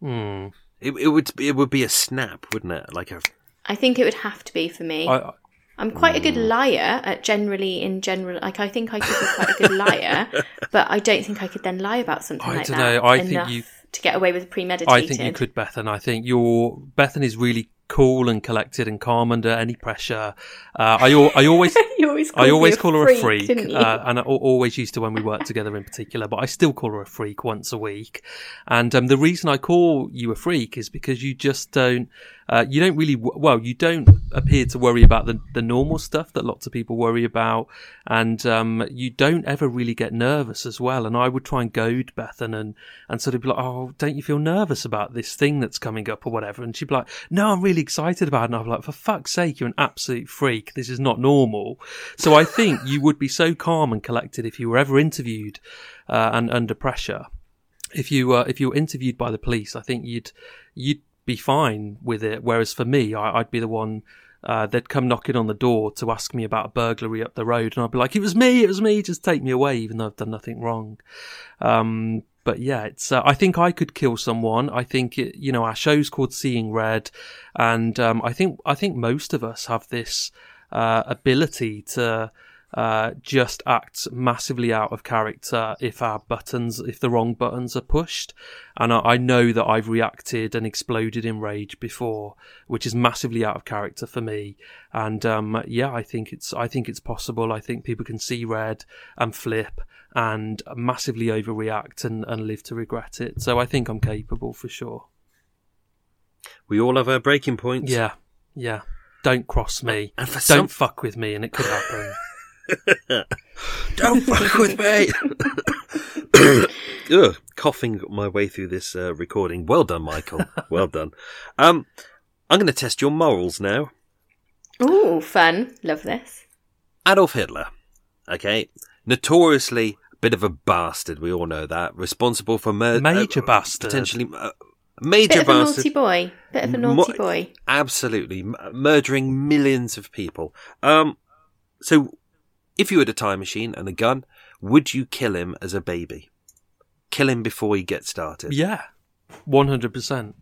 Hmm. it, it would it would be a snap, wouldn't it? Like a I think it would have to be for me. I, I'm quite a good liar at generally in general. Like I think I could be quite a good liar, but I don't think I could then lie about something I like dunno, that I think you- to get away with premeditated. I think you could, Bethan. I think your Bethan is really cool and collected and calm under any pressure. Uh, I I always always I always call her a freak, uh, and I always used to when we worked together in particular. But I still call her a freak once a week. And um, the reason I call you a freak is because you just don't, uh, you don't really, well, you don't appear to worry about the the normal stuff that lots of people worry about, and um, you don't ever really get nervous as well. And I would try and goad Bethan and and sort of be like, oh, don't you feel nervous about this thing that's coming up or whatever? And she'd be like, no, I'm really excited about it. And I'm like, for fuck's sake, you're an absolute freak. This is not normal. So I think you would be so calm and collected if you were ever interviewed uh, and under pressure. If you uh, if you were interviewed by the police, I think you'd you'd be fine with it. Whereas for me, I, I'd be the one. Uh, they'd come knocking on the door to ask me about a burglary up the road, and I'd be like, "It was me, it was me, just take me away," even though I've done nothing wrong. Um, but yeah, it's. Uh, I think I could kill someone. I think it, you know our show's called Seeing Red, and um, I think I think most of us have this uh, ability to uh, just acts massively out of character if our buttons, if the wrong buttons are pushed. And I, I know that I've reacted and exploded in rage before, which is massively out of character for me. And um, yeah, I think it's I think it's possible. I think people can see red and flip and massively overreact and, and live to regret it. So I think I'm capable for sure. we all have our breaking points. Yeah, yeah. Don't cross me. And for Don't some- fuck with me, and it could happen. Don't fuck with me. Ugh, coughing my way through this uh, recording. Well done, Michael. Well done. Um, I'm going to test your morals now. Ooh, fun. Love this. Adolf Hitler. Okay, notoriously a bit of a bastard. We all know that. Responsible for murder. Major bastard. Potentially uh, major Bit of a bastard. naughty boy. Bit of a Mo- naughty boy. Absolutely, m- murdering millions of people. Um, so if you had a time machine and a gun, would you kill him as a baby? Kill him before he gets started. Yeah, one hundred percent.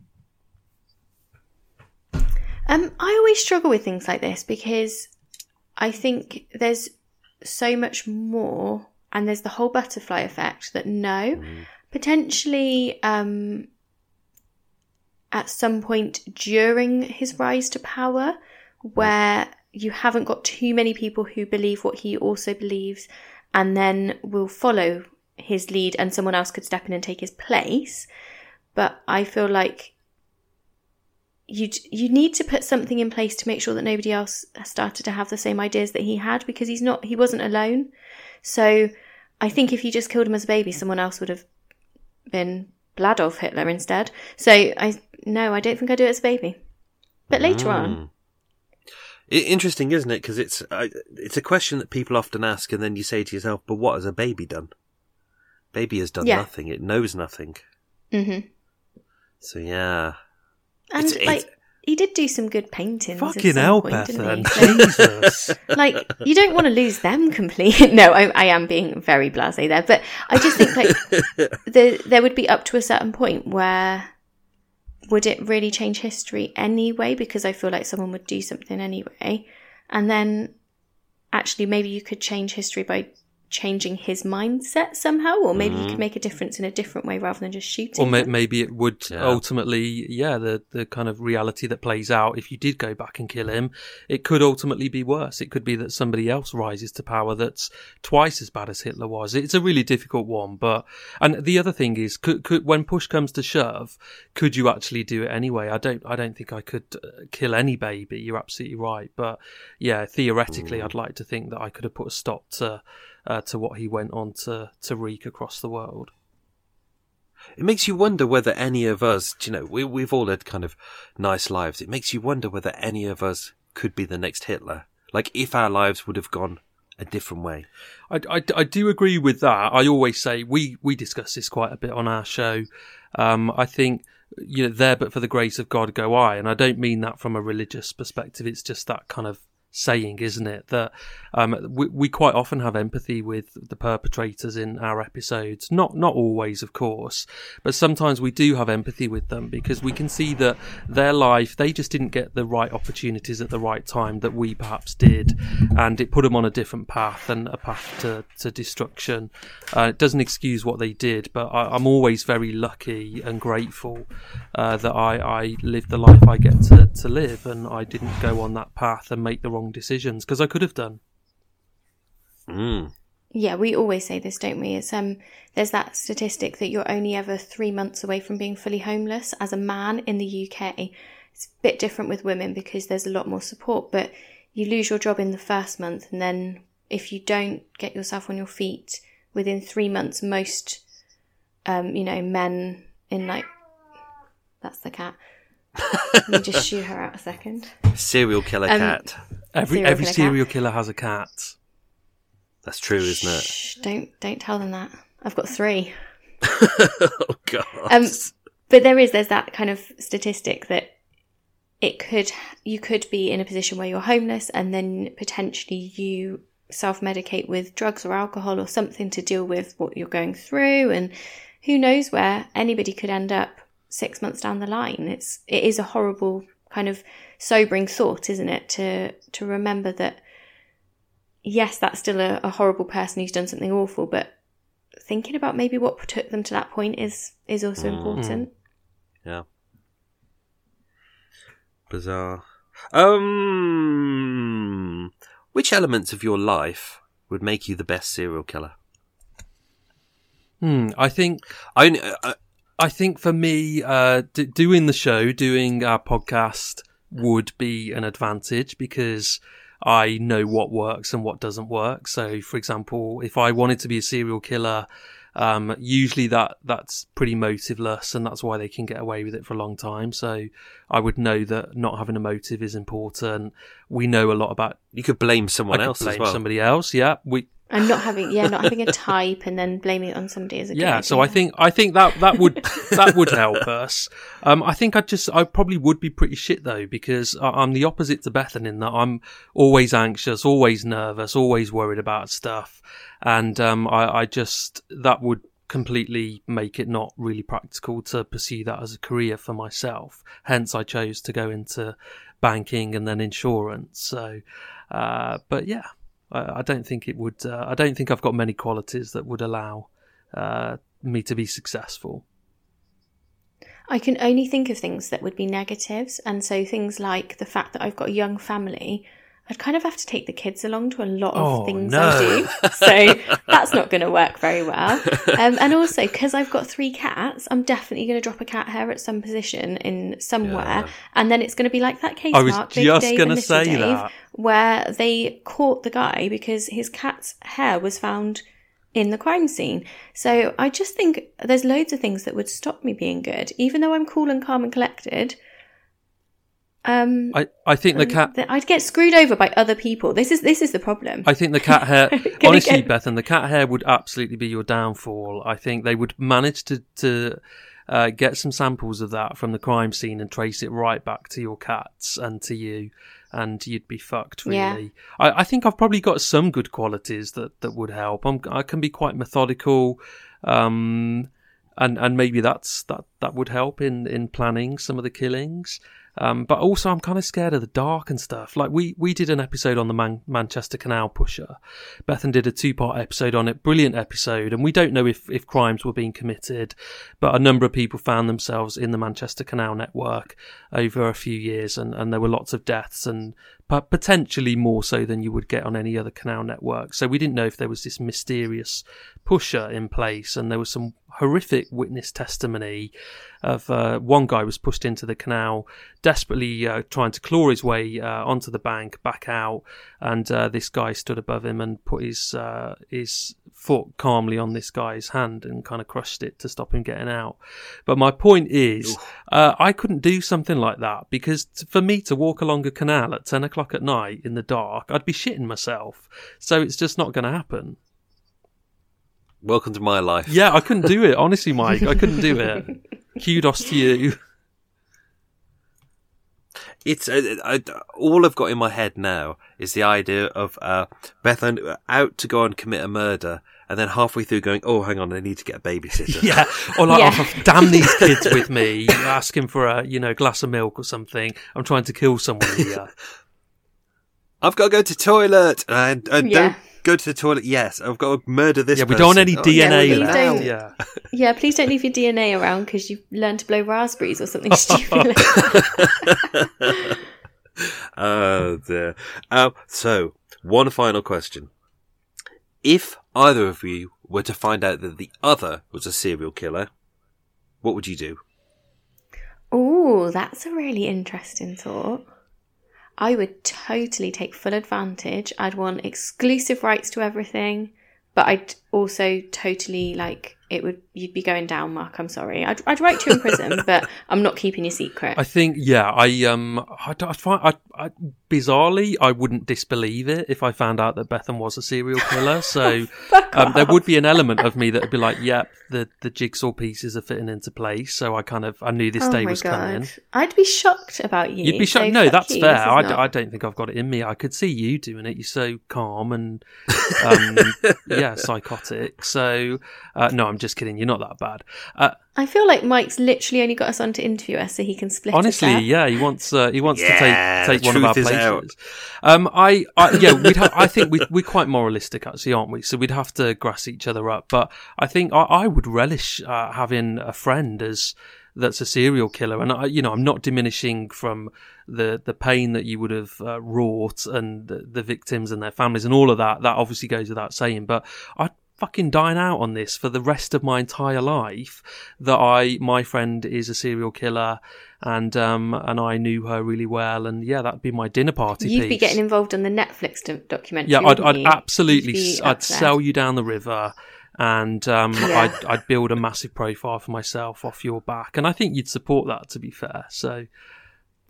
Um, I always struggle with things like this because I think there's so much more, and there's the whole butterfly effect that no, potentially um, at some point during his rise to power, where you haven't got too many people who believe what he also believes and then will follow his lead and someone else could step in and take his place. But I feel like you you need to put something in place to make sure that nobody else started to have the same ideas that he had because he's not he wasn't alone. So I think if you just killed him as a baby, someone else would have been Bladolf Hitler instead. So I no, I don't think I do it as a baby. But later mm. on, interesting, isn't it? Because it's uh, it's a question that people often ask, and then you say to yourself, "But what has a baby done? Baby has done yeah. nothing. It knows nothing." Mm-hmm. So yeah, and it's, like it's, he did do some good paintings. Fucking hell, Bethan. Jesus. like you don't want to lose them completely. no, I, I, am being very blasé there, but I just think like the, there would be up to a certain point where would it really change history anyway? Because I feel like someone would do something anyway, and then actually maybe you could change history by changing his mindset somehow, or maybe mm. you could mm-hmm. make a difference in a different way rather than just shooting. Or ma- maybe it would yeah. ultimately, yeah, the the kind of reality that plays out if you did go back and kill him, it could ultimately be worse. It could be that somebody else rises to power that's twice as bad as Hitler was. It's a really difficult one, but and the other thing is, could, could when push comes to shove, could you actually do it anyway? I don't, I don't think I could uh, kill any baby. You're absolutely right, but yeah, theoretically, mm. I'd like to think that I could have put a stop to uh, to what he went on to to wreak across the world. It makes you wonder whether any of us, you know, we we've all had kind of nice lives. It makes you wonder whether any of us could be the next Hitler. Like if our lives would have gone a different way. I, I, I, do agree with that. I always say we, we discuss this quite a bit on our show. Um, I think you know there, but for the grace of God go I, and I don't mean that from a religious perspective. It's just that kind of saying, isn't it? That um, we, we quite often have empathy with the perpetrators in our episodes. Not not always, of course, but sometimes we do have empathy with them because we can see that their life they just didn't get the right opportunities at the right time that we perhaps did, and it put them on a different path and a path to to destruction. Uh, it doesn't excuse what they did, but I, am always very lucky and grateful uh, that I, I lived the life I get to, to live, and I didn't go on that path and make the wrong decisions because I could have done. Mm. Yeah, we always say this, don't we? It's um, there's that statistic that you're only ever three months away from being fully homeless as a man in the UK. It's a bit different with women because there's a lot more support, but you lose your job in the first month, and then if you don't get yourself on your feet within three months, most, um, you know, men in like, that's the cat. Let me just shoo her out a second. Serial killer um, cat. Every serial every killer serial cat. killer has a cat. That's true, isn't it? Shh, don't don't tell them that. I've got three. oh god. Um, but there is there's that kind of statistic that it could you could be in a position where you're homeless and then potentially you self-medicate with drugs or alcohol or something to deal with what you're going through and who knows where anybody could end up six months down the line. It's it is a horrible kind of sobering thought, isn't it? To to remember that yes, that's still a, a horrible person who's done something awful, but thinking about maybe what took them to that point is is also mm. important. Yeah. Bizarre. Um, which elements of your life would make you the best serial killer? Hmm. I think I. Uh, I think for me, uh, d- doing the show, doing our podcast would be an advantage because I know what works and what doesn't work. So, for example, if I wanted to be a serial killer, um, usually that that's pretty motiveless, and that's why they can get away with it for a long time. So, I would know that not having a motive is important. We know a lot about. You could blame someone I else. blame well. somebody else. Yeah, we and not having yeah not having a type and then blaming it on somebody as a yeah so i think i think that that would that would help us. Um i think i just i probably would be pretty shit though because i'm the opposite to bethan in that i'm always anxious always nervous always worried about stuff. And um i i just that would completely make it not really practical to pursue that as a career for myself. Hence i chose to go into banking and then insurance. So uh but yeah I, I don't think it would. Uh, I don't think I've got many qualities that would allow uh, me to be successful. I can only think of things that would be negatives, and so things like the fact that I've got a young family. I'd kind of have to take the kids along to a lot of Oh, things no. I do. So that's not going to work very well. Um, and also, because I've got three cats, I'm definitely going to drop a cat hair at some position in somewhere. Yeah. And then it's going to be like that case I was Mark, just gonna say Dave, that. where they caught the guy because his cat's hair was found in the crime scene. So I just think there's loads of things that would stop me being good, even though I'm cool and calm and collected. Um, I, I think the cat. that I'd get screwed over by other people. This is this is the problem. I think the cat hair. Honestly, get- Bethan, the cat hair would absolutely be your downfall. I think they would manage to to uh, get some samples of that from the crime scene and trace it right back to your cats and to you, and you'd be fucked. Really, Yeah. I, I think I've probably got some good qualities that that would help. I'm, I can be quite methodical. Um, and and maybe that's that that would help in in planning some of the killings. Um, but also, I'm kind of scared of the dark and stuff. Like we we did an episode on the Man- Manchester Canal pusher. Bethan did a two part episode on it. Brilliant episode. And we don't know if if crimes were being committed, but a number of people found themselves in the Manchester Canal network over a few years, and and there were lots of deaths and but potentially more so than you would get on any other canal network. So we didn't know if there was this mysterious pusher in place, and there was some horrific witness testimony of uh, one guy was pushed into the canal, desperately uh, trying to claw his way uh, onto the bank, back out, and uh, this guy stood above him and put his uh, his foot calmly on this guy's hand and kind of crushed it to stop him getting out. But my point is, uh, I couldn't do something like that because t- for me to walk along a canal at ten o'clock at night in the dark, I'd be shitting myself. So it's just not going to happen. Welcome to my life. Yeah, I couldn't do it. Honestly, Mike, I couldn't do it. Kudos to you. It's uh, I, all I've got in my head now is the idea of uh, Bethan out to go and commit a murder, and then halfway through going, "Oh, hang on, I need to get a babysitter." Yeah, or like, Yeah. oh, damn these kids with me, asking for a you know glass of milk or something. I'm trying to kill someone here. I've got to go to toilet, and, and Yeah. don't go to the toilet. Yes, I've got to murder this. yeah, we don't want any person. Oh, Yeah, DNA well, left. please don't- Yeah, yeah, please don't leave your DNA around because you've learned to blow raspberries or something stupid. Oh dear. Um, so, one final question: If either of you were to find out that the other was a serial killer, what would you do? Oh, that's a really interesting thought. I would totally take full advantage. I'd want exclusive rights to everything, but I'd also totally like it would. You'd be going down, Mark. I'm sorry. I'd, I'd write you in prison, but I'm not keeping your secret. I think yeah. I um, I, I find I, I bizarrely I wouldn't disbelieve it if I found out that Bethan was a serial killer. So um, there would be an element of me that would be like, yep, the the jigsaw pieces are fitting into place. So I kind of I knew this oh day my was god, coming. I'd be shocked about you. You'd be so shocked. no, that's you, fair. I, not. I don't think I've got it in me. I could see you doing it. You're so calm and um, yeah, psychotic. So uh, no, I'm just kidding. You're not that bad. Uh, I feel like Mike's literally only got us on to interview us so he can split. us honestly, up. yeah, he wants uh, he wants Yeah, to take take one of our truth is out. places. Um, I, I yeah, we'd ha- I think we we're quite moralistic actually, aren't we? So we'd have to grass each other up. But I think I, I would relish uh, having a friend as that's a serial killer, and I, you know, I'm not diminishing from the the pain that you would have uh, wrought and the, the victims and their families and all of that. That obviously goes without saying, but I fucking dine out on this for the rest of my entire life that I my friend is a serial killer and um and I knew her really well and yeah that'd be my dinner party You'd piece. be getting involved in the Netflix do- documentary. yeah I'd, I'd absolutely You'd be s- up I'd sell you down the river and um Yeah. I'd I'd build a massive profile for myself off your back and I think you'd support that to be fair so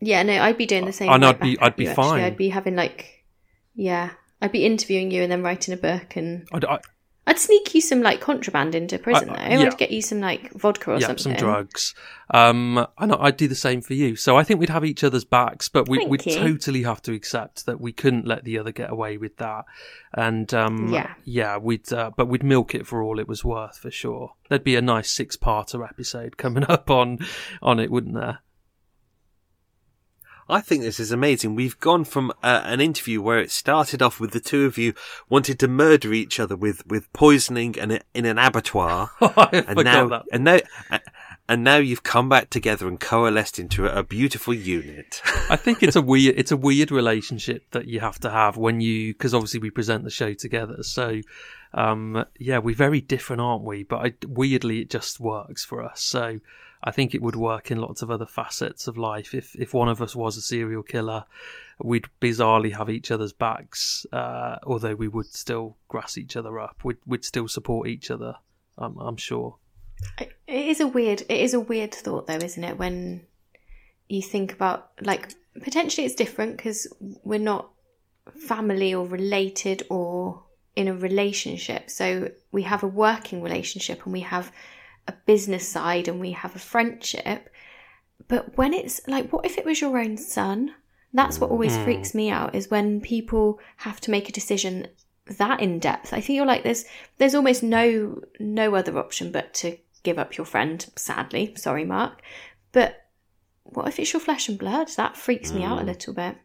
Yeah, no, I'd be doing the same. And I'd be- I'd be you, actually. fine. I'd be having like, yeah, I'd be interviewing you and then writing a book, and I'd, I, I'd sneak you some like contraband into prison. I- though. yeah. I'd get you some like vodka or yeah, something. some drugs. Um, and I'd do the same for you. So I think we'd have each other's backs, but we, Thank we'd you. totally have to accept that we couldn't let the other get away with that. And um, Yeah. yeah, we'd uh, but we'd milk it for all it was worth for sure. There'd be a nice six-parter episode coming up on on it, wouldn't there? I think this is amazing. We've gone from uh, an interview where it started off with the two of you wanted to murder each other with, with poisoning and in an abattoir, and now that. and now and now you've come back together and coalesced into a, a beautiful unit. I think it's a weird it's a weird relationship that you have to have when you because obviously we present the show together. So um, yeah, we're very different, aren't we? But I, weirdly, it just works for us. So I think it would work in lots of other facets of life. If if one of us was a serial killer, we'd bizarrely have each other's backs, uh, although we would still grass each other up. We'd we'd still support each other. I'm, I'm sure. It is a weird. It is a weird thought, though, isn't it? When you think about like potentially it's different because we're not family or related or in a relationship. So we have a working relationship and we have a business side and we have a friendship. But when it's like, what if it was your own son? That's what always mm. freaks me out is when people have to make a decision that in depth. I feel like there's there's almost no no other option but to give up your friend, sadly. Sorry, Mark. But what if it's your flesh and blood? That freaks me out a mm. little bit.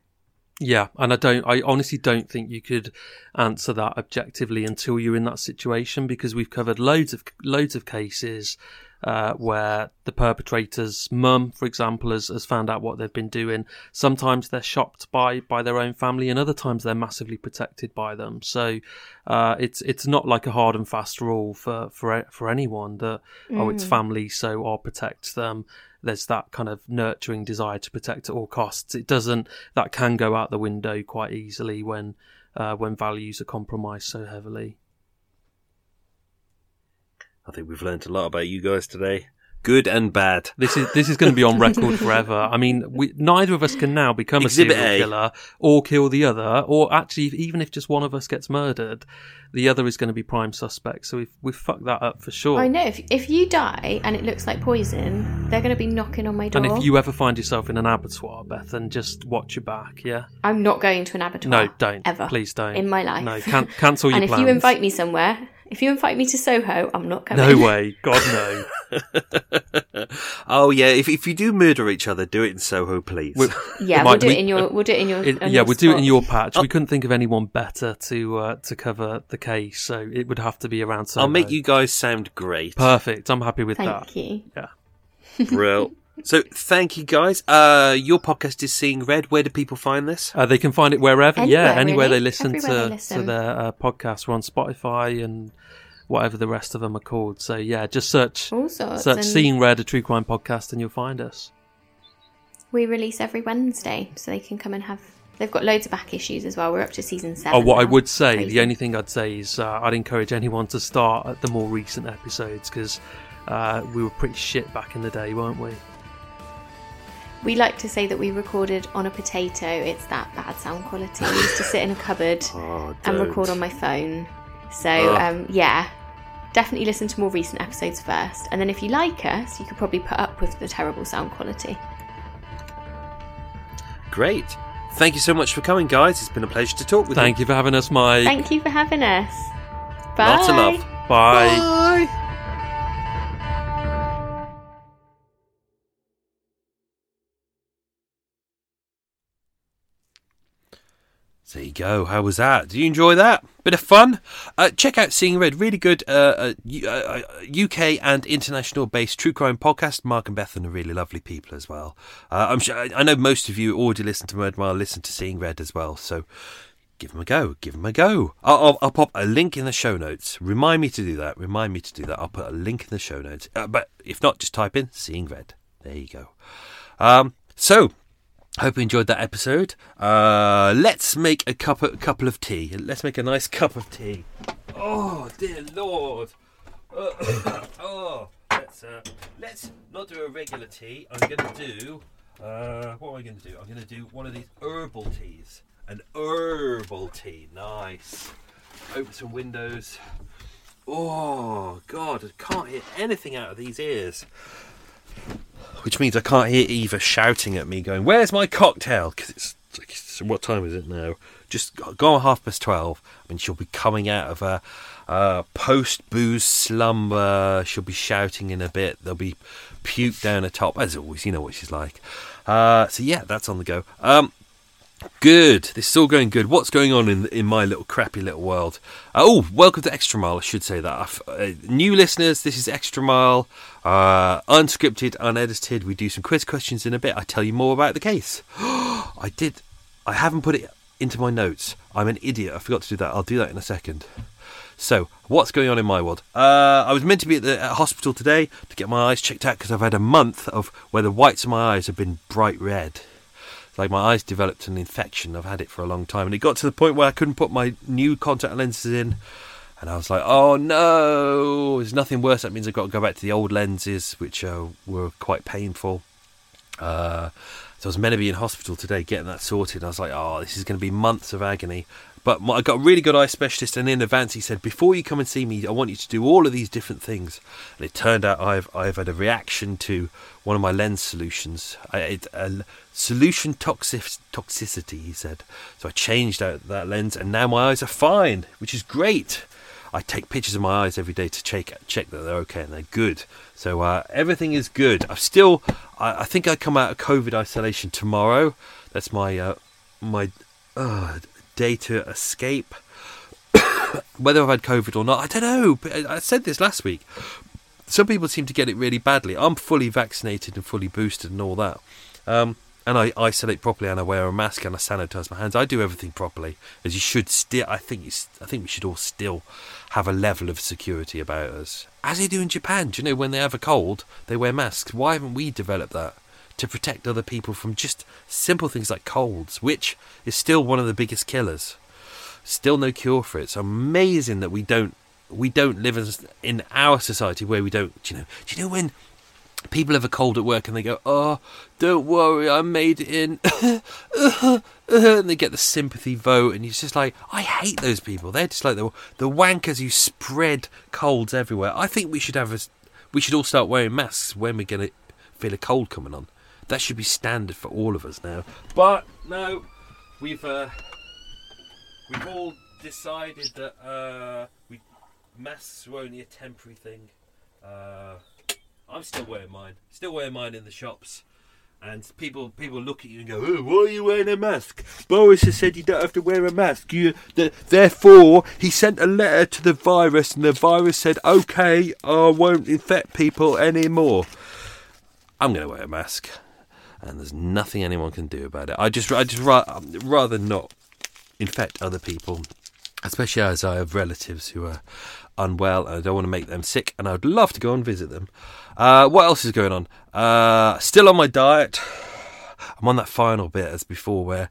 Yeah, and I don't. I honestly don't think you could answer that objectively until you're in that situation because we've covered loads of loads of cases uh, where the perpetrator's mum, for example, has, has found out what they've been doing. Sometimes they're shocked by by their own family, and other times they're massively protected by them. So uh, it's it's not like a hard and fast rule for for for anyone that mm. oh it's mm. family, so I'll protect them there's that kind of nurturing desire to protect at all costs. It doesn't that can go out the window quite easily when uh, when values are compromised so heavily. I think we've learned a lot about you guys today good and bad. This is this is going to be on record forever. I mean, we, neither of us can now become Exhibit a serial a. killer or kill the other, or actually, even if just one of us gets murdered, the other is going to be prime suspect. So we've we've fucked that up for sure. I know. If if you die and it looks like poison, they're going to be knocking on my door. And if you ever find yourself in an abattoir, Beth, then just watch your back. Yeah. I'm not going to an abattoir. No, don't ever. Please don't. In my life. No, can- cancel your and plans. if you invite me somewhere, if you invite me to Soho, I'm not coming. No way. God, no. oh, yeah. If, if you do murder each other, do it in Soho, please. We're, yeah, we'll do we, it in your. We'll do it in your. It, yeah, your we'll do it in your patch. Oh. We couldn't think of anyone better to uh, to cover the case, so it would have to be around. Soho. I'll make you guys sound great. Perfect. I'm happy with Thank that. Thank you. Yeah. Brill. So thank you guys. Uh, your podcast is Seeing Red. Where do people find this? Uh, they can find it wherever. Anywhere, yeah, anywhere really. they listen Everywhere to they listen. to their uh, podcasts. We're on Spotify and whatever the rest of them are called. So yeah, just search All search and- Seeing Red, a true crime podcast, and you'll find us. We release every Wednesday, so they can come and have. They've got loads of back issues as well. We're up to season seven. Oh, what I would say, Crazy. the only thing I'd say is uh, I'd encourage anyone to start at the more recent episodes because uh, we were pretty shit back in the day, weren't we? We like to say that we recorded on a potato. It's that bad sound quality. I used to sit in a cupboard Oh, and record on my phone. So Ugh. um, yeah, definitely listen to more recent episodes first, and then if you like us, you could probably put up with the terrible sound quality. Great. Thank you so much for coming, guys. It's been a pleasure to talk with you. Thank you for having us, Mike. Thank you for having us. Bye. Lots of love. Bye. So there you go. How was that? Did you enjoy that? Bit of fun. Uh, check out Seeing Red. Really good uh, uh, uh, UK and international based true crime podcast. Mark and Bethan are really lovely people as well. Uh, I'm sure, I know most of you already listen to Murder Mile, listen to Seeing Red as well. So give them a go. Give them a go. I'll, I'll, I'll pop a link in the show notes. Remind me to do that. Remind me to do that. I'll put a link in the show notes. Uh, but if not, just type in Seeing Red. There you go. Um, so Hope you enjoyed that episode. Uh, let's make a cup of, couple of tea. Let's make a nice cup of tea. Oh dear lord. Uh, oh, let's uh, let's not do a regular tea. I'm gonna do. Uh, what am I gonna do? I'm gonna do one of these herbal teas. An herbal tea. Nice. Open some windows. Oh god, I can't hear anything out of these ears which means I can't hear Eva shouting at me, going, "Where's my cocktail?" Because it's, what time is it now? Just gone half past twelve. I mean, she'll be coming out of a, a post booze slumber. She'll be shouting in a bit. There'll be puke down the top, as always. You know what she's like. Uh, so yeah, that's on the go. Um, Good. This is all going good. What's going on in in my little crappy little world? Uh, oh, welcome to Extra Mile. I should say that. Uh, new listeners, this is Extra Mile, uh, unscripted, unedited. We do some quiz questions in a bit. I tell you more about the case. I did. I haven't put it into my notes. I'm an idiot. I forgot to do that. I'll do that in a second. So, what's going on in my world? Uh, I was meant to be at the at hospital today to get my eyes checked out because I've had a month of where the whites of my eyes have been bright red. Like my eyes developed an infection. I've had it for a long time, and it got to the point where I couldn't put my new contact lenses in. And I was like, "Oh no! There's nothing worse. That means I've got to go back to the old lenses, which uh, were quite painful." Uh, so I was meant to be in hospital today getting that sorted. I was like, "Oh, this is going to be months of agony." But I got a really good eye specialist, and in advance he said, "Before you come and see me, I want you to do all of these different things." And it turned out I've I've had a reaction to one of my lens solutions. I, it, a solution toxic, toxicity, he said. So I changed out that lens, and now my eyes are fine, which is great. I take pictures of my eyes every day to check check that they're okay and they're good. So uh, everything is good. I've still, I, I, think I come out of COVID isolation tomorrow. That's my uh, my uh, day to escape. Whether I've had COVID or not, I don't know. I said this last week. Some people seem to get it really badly. I'm fully vaccinated and fully boosted and all that. Um, and I isolate properly and I wear a mask and I sanitize my hands. I do everything properly, as you should. Still, I think I think we should all still have a level of security about us, as they do in Japan. Do you know when they have a cold, they wear masks? Why haven't we developed that? To protect other people from just simple things like colds, which is still one of the biggest killers. Still no cure for it. It's amazing that we don't we don't live in in our society where we don't. Do you know? Do you know when people have a cold at work and they go, "Oh, don't worry, I made it in," and they get the sympathy vote, and it's just like I hate those people. They're just like the the wankers who spread colds everywhere. I think we should have a we should all start wearing masks when we're gonna feel a cold coming on. That should be standard for all of us now. But no, we've uh, we've all decided that uh, we masks were only a temporary thing. Uh, I'm still wearing mine. Still wearing mine in the shops. And people people look at you and go, oh, "Why are you wearing a mask?" Boris has said you don't have to wear a mask. You, the, therefore, he sent a letter to the virus, and the virus said, "Okay, I won't infect people anymore." I'm going to wear a mask and there's nothing anyone can do about it. I just, I just ra- rather not infect other people, especially as I have relatives who are unwell and I don't want to make them sick, and I would love to go and visit them. Uh, what else is going on? Uh, still on my diet. I'm on that final bit as before, where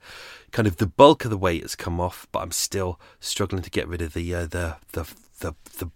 kind of the bulk of the weight has come off, but I'm still struggling to get rid of the uh, the the the, the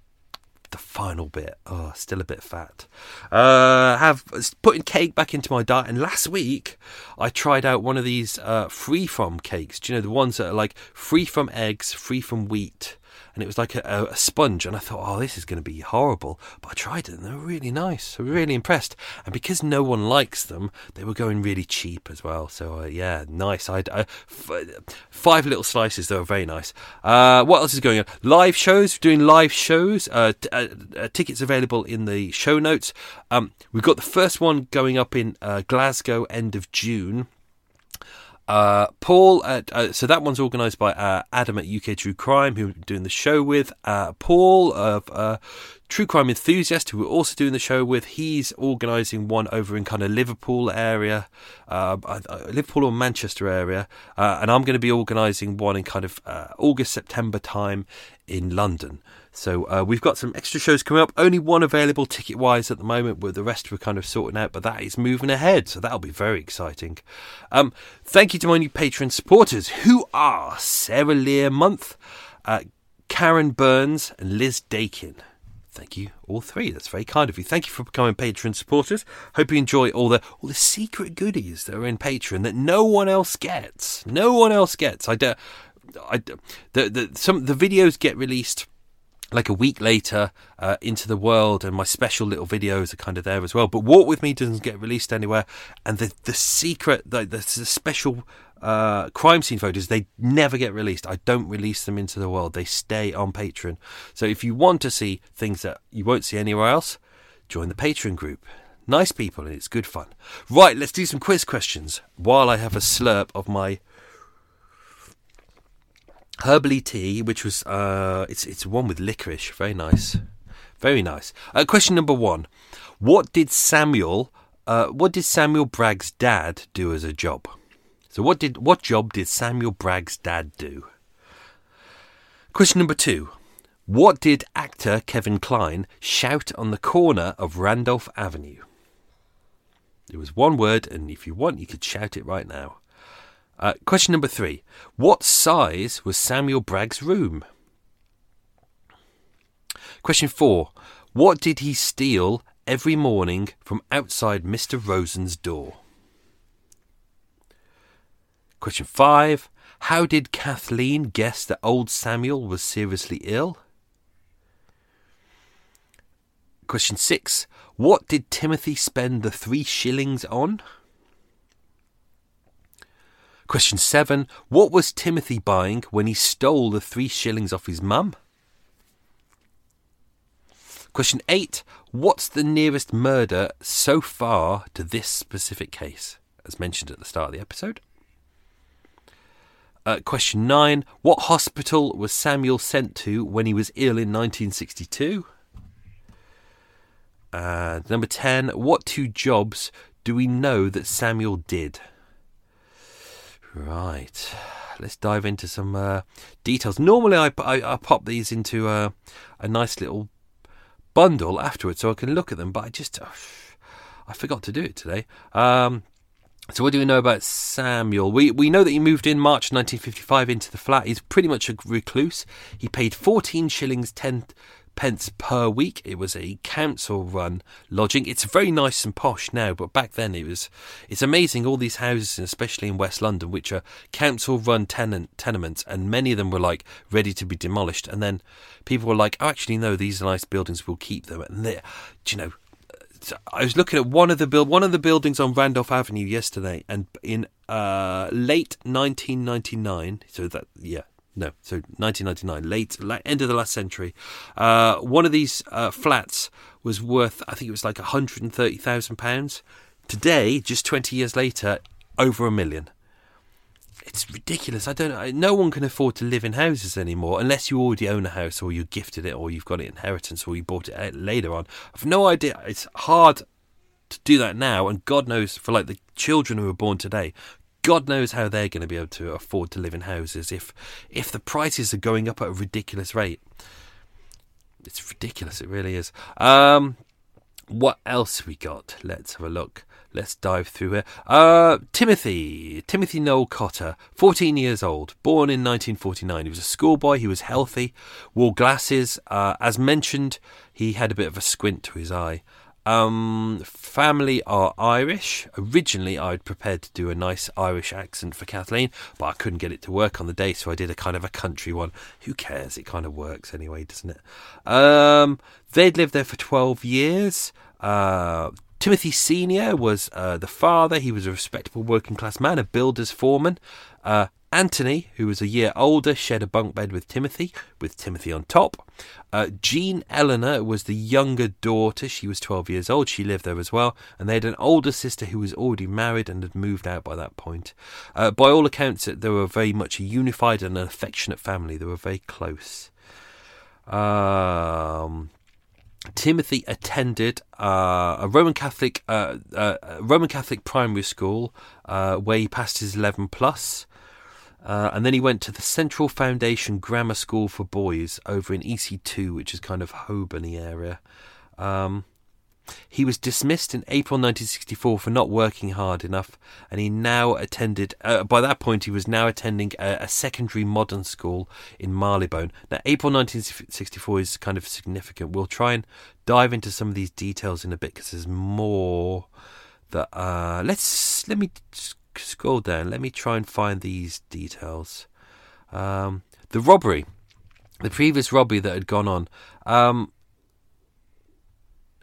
the final bit. Oh, still a bit fat. Uh, have putting cake back into my diet. And last week, I tried out one of these uh, free from cakes. Do you know the ones that are like free from eggs, free from wheat? And it was like a, a sponge. And I thought, oh, this is going to be horrible. But I tried it, and they were really nice. I was really impressed. And because no one likes them, they were going really cheap as well. So uh, yeah, nice. I uh, f- five little slices. They were very nice. Uh, what else is going on? Live shows. We're doing live shows. Uh, t- uh, uh, tickets available in the show notes. Um, we've got the first one going up in Glasgow end of June. Uh, Paul, at, uh, so that one's organised by uh, Adam at UK True Crime, who we're doing the show with. Uh, Paul of uh, True Crime Enthusiast, who we're also doing the show with. He's organising one over in kind of Liverpool area, uh, Liverpool or Manchester area, and I'm going to be organising one in kind of August September time in London. So uh, we've got some extra shows coming up. Only one available ticket wise at the moment, with the rest we're kind of sorting out, but that is moving ahead. So that'll be very exciting. Um, thank you to my new patron supporters, who are Sarah Lear Month, uh, Karen Burns, and Liz Dakin. Thank you, all three. That's very kind of you. Thank you for becoming Patreon supporters. Hope you enjoy all the all the secret goodies that are in Patreon that no one else gets. No one else gets. I, do, I the the some the videos get released like a week later uh, into the world and my special little videos are kind of there as well. But walk with me doesn't get released anywhere and the the secret the, the, special uh, crime scene photos they never get released. I don't release them into the world. They stay on patreon. So if you want to see things that you won't see anywhere else join the patreon group. Nice people and it's good fun. Right let's do some quiz questions while i have a slurp of my Herbally tea, which was uh, it's it's one with licorice, very nice, very nice. Uh, question number one: What did Samuel, uh, what did Samuel Bragg's dad do as a job? So what did what job did Samuel Bragg's dad do? Question number two: What did actor Kevin Klein shout on the corner of Randolph Avenue? It was one word, and if you want, you could shout it right now. Uh, question number three What size was Samuel Bragg's room? Question four What did he steal every morning from outside Mr. Rosen's door? Question five How did Kathleen guess that old Samuel was seriously ill? Question six What did Timothy spend the three shillings on? Question seven What was Timothy buying when he stole the three shillings off his mum? Question eight What's the nearest murder so far to this specific case, as mentioned at the start of the episode? Uh, question nine What hospital was Samuel sent to when he was ill in 1962? And number 10 What two jobs do we know that Samuel did? Right. Let's dive into some uh, details. Normally, I, I, I, pop these into a, a nice little bundle afterwards so I can look at them, but I just uh, I forgot to do it today. Um, so what do we know about Samuel? We we know that he moved in March 1955 into the flat. He's pretty much a recluse. He paid 14 shillings 10 pence per week. It was a council run lodging. It's very nice and posh now, but back then it was. It's amazing all these houses, especially in West London, which are council run tenant tenements, and many of them were like ready to be demolished. And then people were like, "Oh, actually, no, these are nice buildings. We'll keep them." And they, do you know. I was looking at one of the build one of the buildings on Randolph Avenue yesterday, and in uh, late 1999, so that yeah, no, so 1999, late, late end of the last century. Uh, one of these uh, flats was worth, I think it was like 130,000 pounds. Today, just 20 years later, over a million. It's ridiculous. I don't know. No one can afford to live in houses anymore unless you already own a house or you gifted it or you've got it inheritance or you bought it later on. I've no idea. It's hard to do that now, and God knows for like the children who are born today, God knows how they're going to be able to afford to live in houses if if the prices are going up at a ridiculous rate. It's ridiculous, it really is. Um, what else we got? Let's have a look. Let's dive through here. Uh, Timothy, Timothy Noel Cotter, 14 years old, born in 1949. He was a schoolboy. He was healthy, wore glasses. Uh, as mentioned, he had a bit of a squint to his eye. Um, family are Irish. Originally, I'd prepared to do a nice Irish accent for Kathleen, but I couldn't get it to work on the day, so I did a kind of a country one. Who cares? It kind of works anyway, doesn't it? Um, they'd lived there for 12 years. Uh, Timothy Senior was uh, the father. He was a respectable working class man, a builder's foreman. Uh, Anthony, who was a year older, shared a bunk bed with Timothy, with Timothy on top. Uh, Jean Eleanor was the younger daughter. She was 12 years old. She lived there as well. And they had an older sister who was already married and had moved out by that point. Uh, by all accounts, they were very much a unified and an affectionate family. They were very close. Um, Timothy attended uh, a Roman Catholic uh, uh, Roman Catholic primary school uh, where he passed his 11 plus. Uh, and then he went to the Central Foundation Grammar School for Boys over in EC2, which is kind of Holborny area. Um, he was dismissed in April 1964 for not working hard enough, and he now attended. Uh, by that point, he was now attending a, a, secondary modern school in Marylebone. Now, April 1964 is kind of significant. We'll try and dive into some of these details in a bit because there's more that. Uh, let's let me scroll down. Let me try and find these details. Um, the robbery, the previous robbery that had gone on. Um,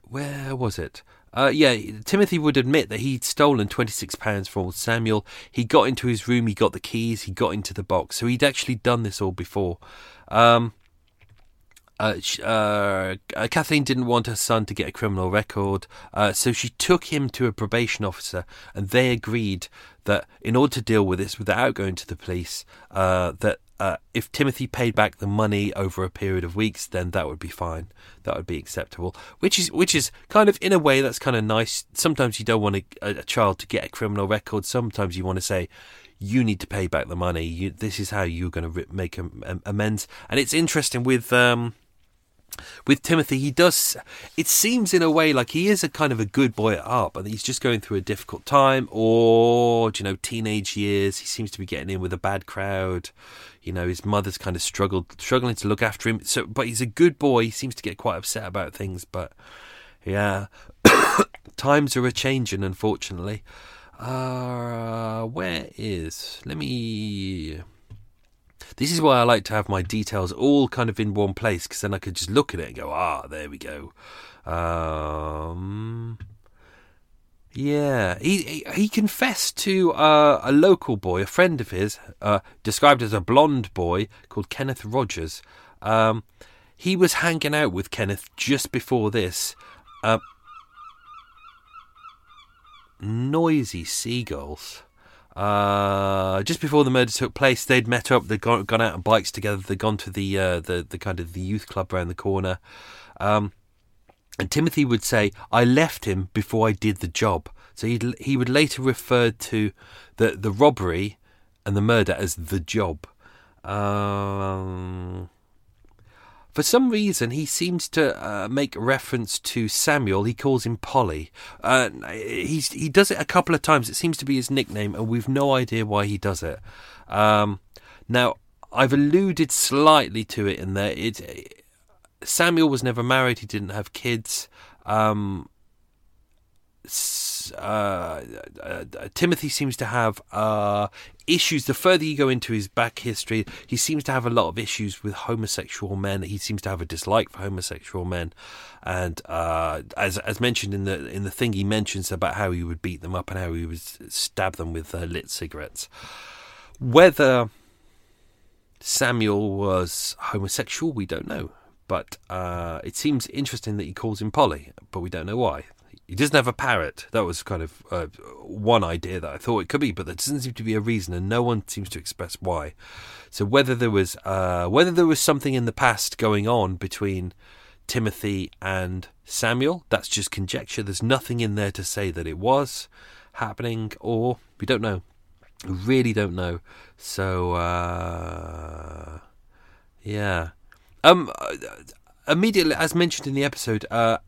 where was it? Uh, yeah, Timothy would admit that he'd stolen £26 from old Samuel. He got into his room, he got the keys, he got into the box. So he'd actually done this all before. Um, uh, uh, uh, Kathleen didn't want her son to get a criminal record, uh, so she took him to a probation officer, and they agreed that in order to deal with this without going to the police, uh, that uh, if Timothy paid back the money over a period of weeks, then that would be fine. That would be acceptable. Which is which is kind of in a way that's kind of nice. Sometimes you don't want a, a child to get a criminal record. Sometimes you want to say you need to pay back the money. You, this is how you're going to make amends. And it's interesting with um, with Timothy, he does. It seems in a way like he is a kind of a good boy at heart, but he's just going through a difficult time, or you know, teenage years. He seems to be getting in with a bad crowd. You know, his mother's kind of struggled, struggling to look after him. So, but he's a good boy. He seems to get quite upset about things, but yeah, times are a changing, unfortunately. Uh, where is? Let me this is why I like to have my details all kind of in one place because then I could just look at it and go, ah, there we go. Um, yeah, he, he, he confessed to uh, a local boy, a friend of his, uh, described as a blonde boy called Kenneth Rogers. Um, he was hanging out with Kenneth just before this. Uh, noisy seagulls. Uh, just before the murder took place, they'd met up. They'd gone, gone out on bikes together. They'd gone to the uh, the the kind of the youth club around the corner. Um, and Timothy would say, "I left him before I did the job." So he he would later refer to the the robbery and the murder as the job. Um, for some reason, he seems to uh, make reference to Samuel. He calls him Polly. Uh, he does it a couple of times. It seems to be his nickname, and we've no idea why he does it. Um, now, I've alluded slightly to it in there. It, Samuel was never married. He didn't have kids. Um, uh, uh, Timothy seems to have uh, issues. The further you go into his back history, he seems to have a lot of issues with homosexual men. He seems to have a dislike for homosexual men, and uh, as as mentioned in the in the thing, he mentions about how he would beat them up and how he would stab them with lit cigarettes. Whether Samuel was homosexual, we don't know. But uh, it seems interesting that he calls him Polly, but we don't know why. He doesn't have a parrot. That was kind of uh, one idea that I thought it could be, but there doesn't seem to be a reason, and no one seems to express why. So whether there was uh, whether there was something in the past going on between Timothy and Samuel, that's just conjecture. There's nothing in there to say that it was happening, or we don't know. We really don't know. So uh, yeah. Um. Uh, immediately, as mentioned in the episode, uh,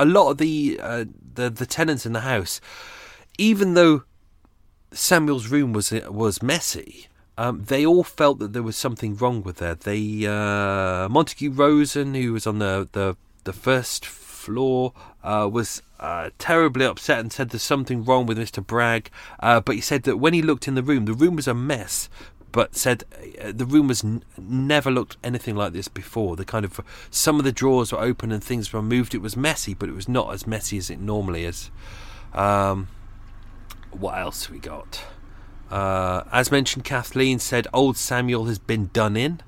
a lot of the uh, the the tenants in the house, even though Samuel's room was was messy, um, they all felt that there was something wrong with there. They uh, Montague Rosen, who was on the the, the first floor, uh, was uh, terribly upset and said there's something wrong with Mr. Bragg. Uh, but he said that when he looked in the room, the room was a mess, but said uh, the room was n- never looked anything like this before. The kind of some of the drawers were open and things were moved. It was messy, but it was not as messy as it normally is. Um, what else we got? Uh, as mentioned, Kathleen said old Samuel has been done in.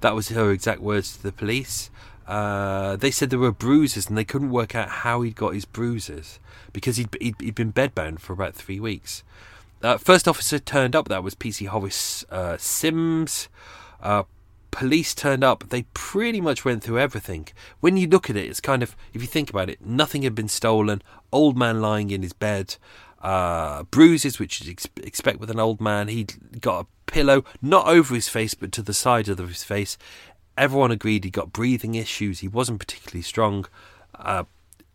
That was her exact words to the police. Uh, they said there were bruises and they couldn't work out how he'd got his bruises because he'd, he'd, he'd been bedbound for about three weeks. Uh, first officer turned up. That was PC Horace uh, Sims. Uh, police turned up. They pretty much went through everything. When you look at it, it's kind of, if you think about it, nothing had been stolen. Old man lying in his bed. Uh, bruises, which you'd ex- expect with an old man. He'd got a pillow, not over his face, but to the side of his face. Everyone agreed he got breathing issues. He wasn't particularly strong. Uh,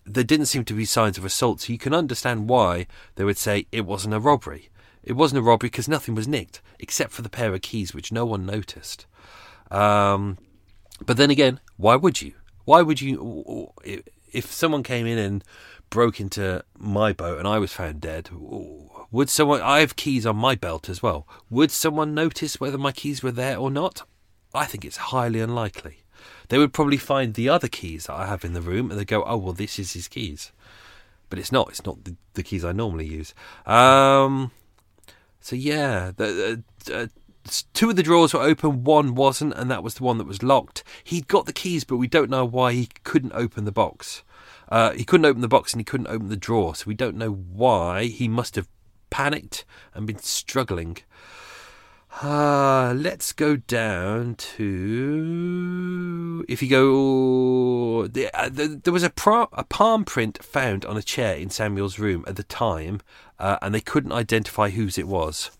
there didn't seem to be signs of assault, so you can understand why they would say it wasn't a robbery. It wasn't a robbery because nothing was nicked except for the pair of keys, which no one noticed. Um, but then again, why would you? Why would you? If someone came in and broke into my boat and I was found dead, would someone? I have keys on my belt as well. Would someone notice whether my keys were there or not? I think it's highly unlikely. They would probably find the other keys that I have in the room and they go, "Oh well, this is his keys." But it's not. It's not the, the keys I normally use. Um, so yeah, the, uh, two of the drawers were open, one wasn't, and that was the one that was locked. He'd got the keys, but we don't know why he couldn't open the box. Uh, he couldn't open the box and he couldn't open the drawer, so we don't know why. He must have panicked and been struggling. Uh, let's go down to. If you go. The, uh, the, there was a, pro, a palm print found on a chair in Samuel's room at the time, uh, and they couldn't identify whose it was.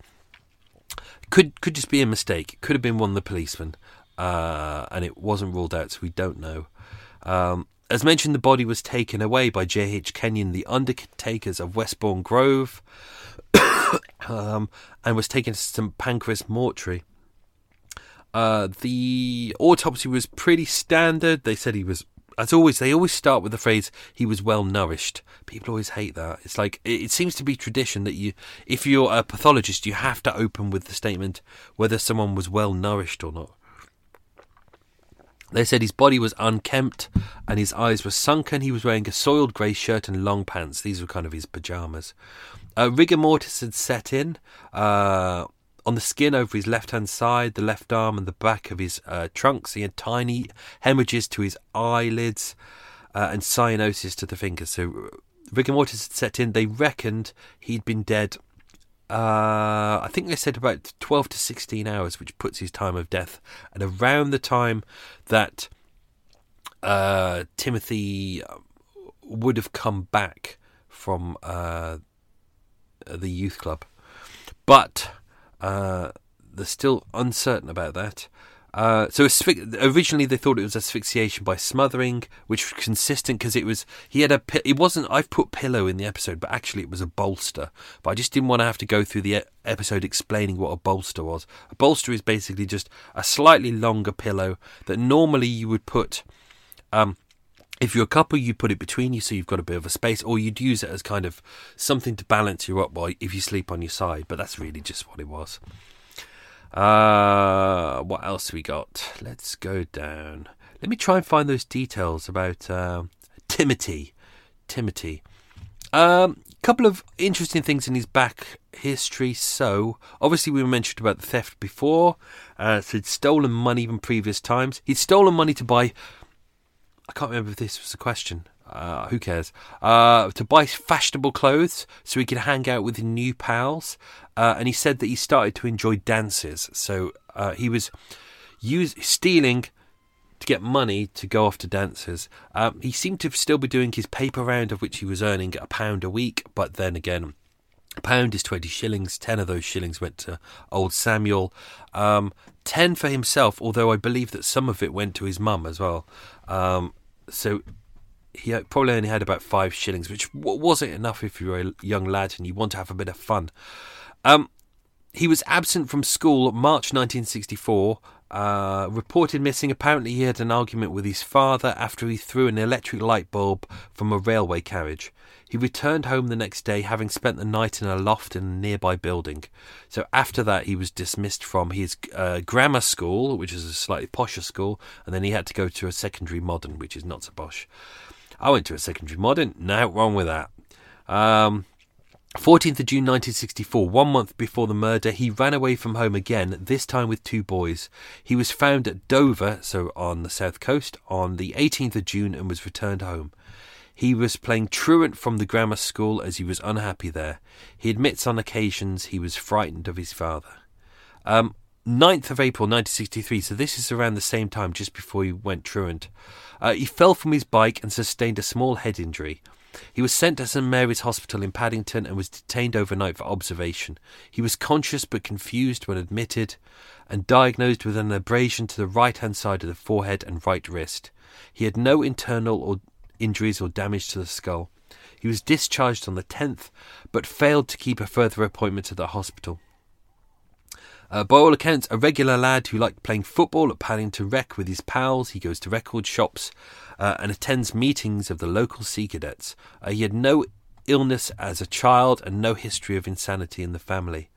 Could could just be a mistake. Could have been one of the policemen, uh, and it wasn't ruled out, so we don't know. Um, as mentioned, the body was taken away by J.H. Kenyon, the undertakers of Westbourne Grove um, and was taken to St Pancras Mortuary. Uh, the autopsy was pretty standard. They said he was, as always, they always start with the phrase "he was well nourished." People always hate that. It's like it, it seems to be tradition that you, if you're a pathologist, you have to open with the statement whether someone was well nourished or not. They said his body was unkempt and his eyes were sunken. He was wearing a soiled grey shirt and long pants. These were kind of his pyjamas. Uh, rigor mortis had set in uh, on the skin over his left hand side, the left arm, and the back of his uh, trunks. He had tiny hemorrhages to his eyelids uh, and cyanosis to the fingers. So rigor mortis had set in. They reckoned he'd been dead. Uh, I think they said about 12 to 16 hours, which puts his time of death at around the time that uh, Timothy would have come back from the youth club. But uh, they're still uncertain about that. Uh, so asphy- originally they thought it was asphyxiation by smothering, which was consistent because it was he had a it wasn't I've put pillow in the episode, but actually it was a bolster. But I just didn't want to have to go through the episode explaining what a bolster was. A bolster is basically just a slightly longer pillow that normally you would put um, if you're a couple, you put it between you so you've got a bit of a space, or you'd use it as kind of something to balance you up while if you sleep on your side. But that's really just what it was. Uh, what else we got? Let's go down. Let me try and find those details about uh, Timothy. Timothy. A um, couple of interesting things in his back history. So, obviously, we mentioned about the theft before. Uh, so, he'd stolen money even previous times. He'd stolen money to buy I can't remember if this was a question. Uh, who cares? Uh, to buy fashionable clothes so he could hang out with new pals. Uh, and he said that he started to enjoy dances. So uh, he was use, stealing to get money to go off to dances. Um, he seemed to still be doing his paper round, of which he was earning a pound a week. But then again, a pound is 20 shillings. 10 of those shillings went to old Samuel. Um, 10 for himself, although I believe that some of it went to his mum as well. Um, so he probably only had about five shillings, which wasn't enough if you were a young lad and you want to have a bit of fun. Um, he was absent from school March 1964. Uh, reported missing. Apparently, he had an argument with his father after he threw an electric light bulb from a railway carriage. He returned home the next day, having spent the night in a loft in a nearby building. So after that, he was dismissed from his uh, grammar school, which is a slightly posher school, and then he had to go to a secondary modern, which is not so posh. I went to a secondary modern. No wrong with that. Um, 14th of June 1964, one month before the murder, he ran away from home again, this time with two boys. He was found at Dover, so on the south coast, on the 18th of June and was returned home. He was playing truant from the grammar school as he was unhappy there. He admits on occasions he was frightened of his father. Um, 9th of April 1963, so this is around the same time, just before he went truant. Uh, he fell from his bike and sustained a small head injury. He was sent to St Mary's Hospital in Paddington and was detained overnight for observation. He was conscious but confused when admitted and diagnosed with an abrasion to the right hand side of the forehead and right wrist. He had no internal or injuries or damage to the skull. He was discharged on the 10th, but failed to keep a further appointment at the hospital. Uh, by all accounts, a regular lad who liked playing football at Paddington Rec with his pals. He goes to record shops uh, and attends meetings of the local Sea Cadets. Uh, he had no illness as a child and no history of insanity in the family.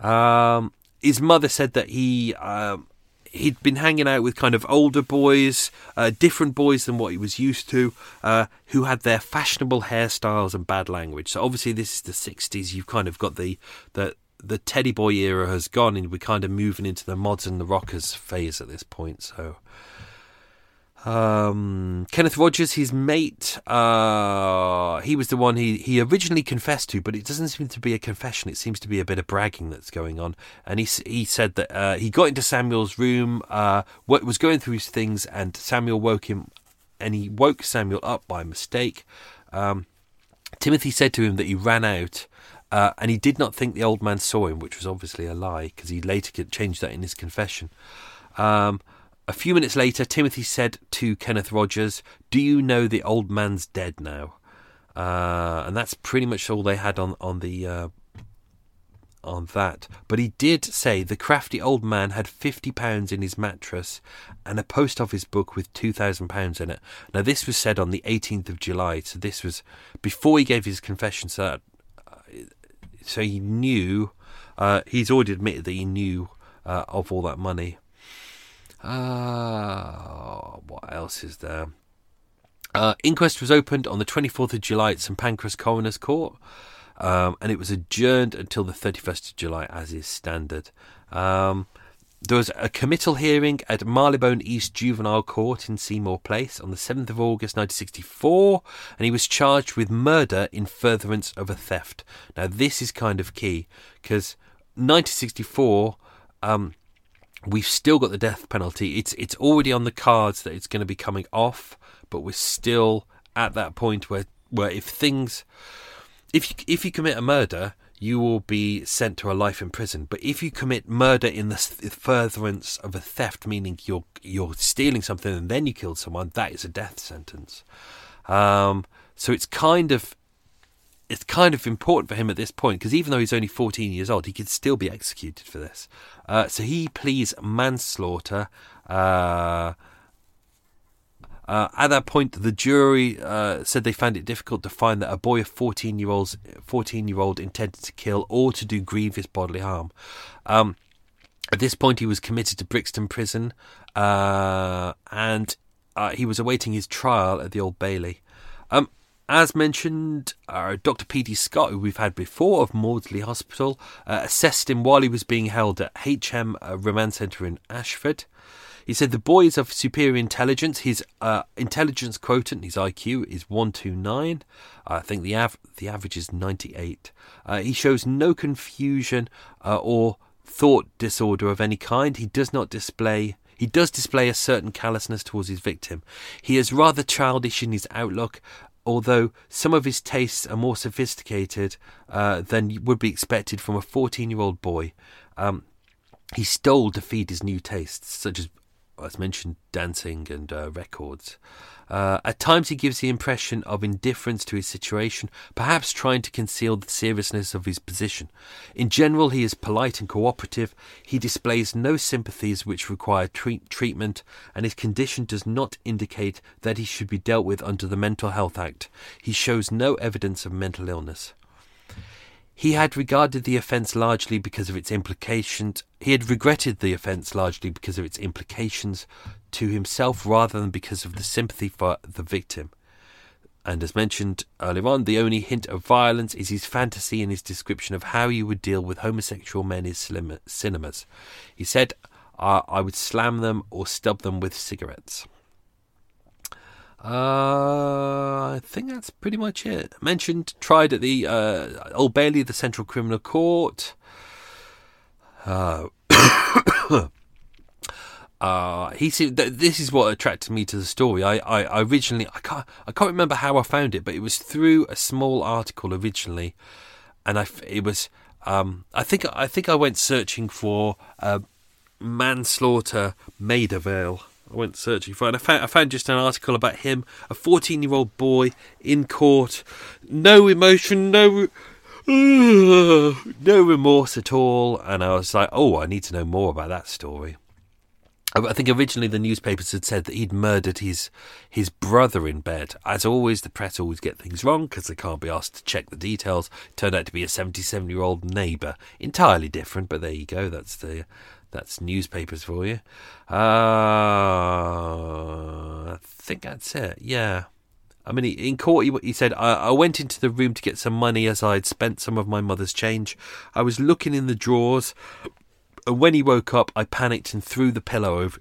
Um, his mother said that he um, he'd been hanging out with kind of older boys, uh, different boys than what he was used to, uh, who had their fashionable hairstyles and bad language. So obviously, this is the '60s. You've kind of got the the the teddy boy era has gone, and we're kind of moving into the mods and the rockers phase at this point. So. Um, Kenneth Rogers, his mate, uh, he was the one he, he originally confessed to, but it doesn't seem to be a confession. It seems to be a bit of bragging that's going on. And he he said that uh, he got into Samuel's room, uh, was going through his things, and Samuel woke him, and he woke Samuel up by mistake. Um, Timothy said to him that he ran out. Uh, and he did not think the old man saw him, which was obviously a lie because he later changed that in his confession. Um, a few minutes later, Timothy said to Kenneth Rogers, Do you know the old man's dead now? Uh, and that's pretty much all they had on, on the. Uh, on that, but he did say the crafty old man had fifty pounds in his mattress and a post office book with two thousand pounds in it. Now this was said on the eighteenth of July, so this was before he gave his confession. So, that, so he knew. Uh, he's already admitted that he knew uh, of all that money. Uh, what else is there? Uh, inquest was opened on the 24th of July at St Pancras Coroner's Court, um, and it was adjourned until the 31st of July, as is standard. Um, there was a committal hearing at Marylebone East Juvenile Court in Seymour Place on the 7th of August 1964, and he was charged with murder in furtherance of a theft. Now, this is kind of key because 1964. Um, we've still got the death penalty. It's it's already on the cards that it's going to be coming off, but we're still at that point where where if things if you, if you commit a murder, you will be sent to a life in prison. But if you commit murder in the furtherance of a theft, meaning you're you're stealing something and then you killed someone, that is a death sentence. Um, so it's kind of it's kind of important for him at this point because even though he's only 14 years old, he could still be executed for this. Uh, so he pleads manslaughter. Uh, uh, at that point, the jury uh, said they found it difficult to find that a boy of 14 year olds 14 year old intended to kill or to do grievous bodily harm. Um, at this point, he was committed to Brixton Prison, uh, and uh, he was awaiting his trial at the Old Bailey. Um, as mentioned, uh, Dr. P.D. Scott, who we've had before of Maudsley Hospital, uh, assessed him while he was being held at HM uh, Remand Centre in Ashford. He said the boy is of superior intelligence. His uh, intelligence quotient, his IQ, is 129. I think the, av- the average is 98. Uh, he shows no confusion uh, or thought disorder of any kind. He does not display he does display a certain callousness towards his victim. He is rather childish in his outlook, although some of his tastes are more sophisticated uh, than would be expected from a 14 year old boy. Um, he stole to feed his new tastes, such as, as mentioned, dancing and uh, records. Uh, at times, he gives the impression of indifference to his situation, perhaps trying to conceal the seriousness of his position. In general, he is polite and cooperative. He displays no sympathies which require treat- treatment, and his condition does not indicate that he should be dealt with under the Mental Health Act. He shows no evidence of mental illness. He had regarded the offence largely because of its implications. He had regretted the offence largely because of its implications to himself rather than because of the sympathy for the victim. And as mentioned earlier on, the only hint of violence is his fantasy and his description of how he would deal with homosexual men in cinemas. He said, I would slam them or stub them with cigarettes. Uh, I think that's pretty much it. Mentioned, tried at the uh, Old Bailey, the Central Criminal Court. Uh, uh, he seemed, this is what attracted me to the story. I, I, I, originally I can't I can't remember how I found it, but it was through a small article originally, and I it was um, I think I think I went searching for uh, manslaughter Maida Vale I went searching for it. And I found, I found just an article about him, a 14 year old boy in court, no emotion, no. no remorse at all, and I was like, "Oh, I need to know more about that story." I think originally the newspapers had said that he'd murdered his his brother in bed. As always, the press always get things wrong because they can't be asked to check the details. Turned out to be a 77 year old neighbour, entirely different. But there you go. That's the that's newspapers for you. Uh, I think that's it. Yeah. I mean, in court, he, he said, I, I, went into the room to get some money as I had spent some of my mother's change. I was looking in the drawers, and when he woke up, I panicked and threw the pillow over,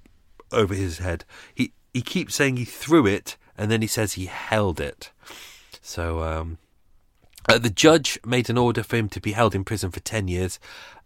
over his head. He, he keeps saying he threw it, and then he says he held it. So um, uh, the judge made an order for him to be held in prison for 10 years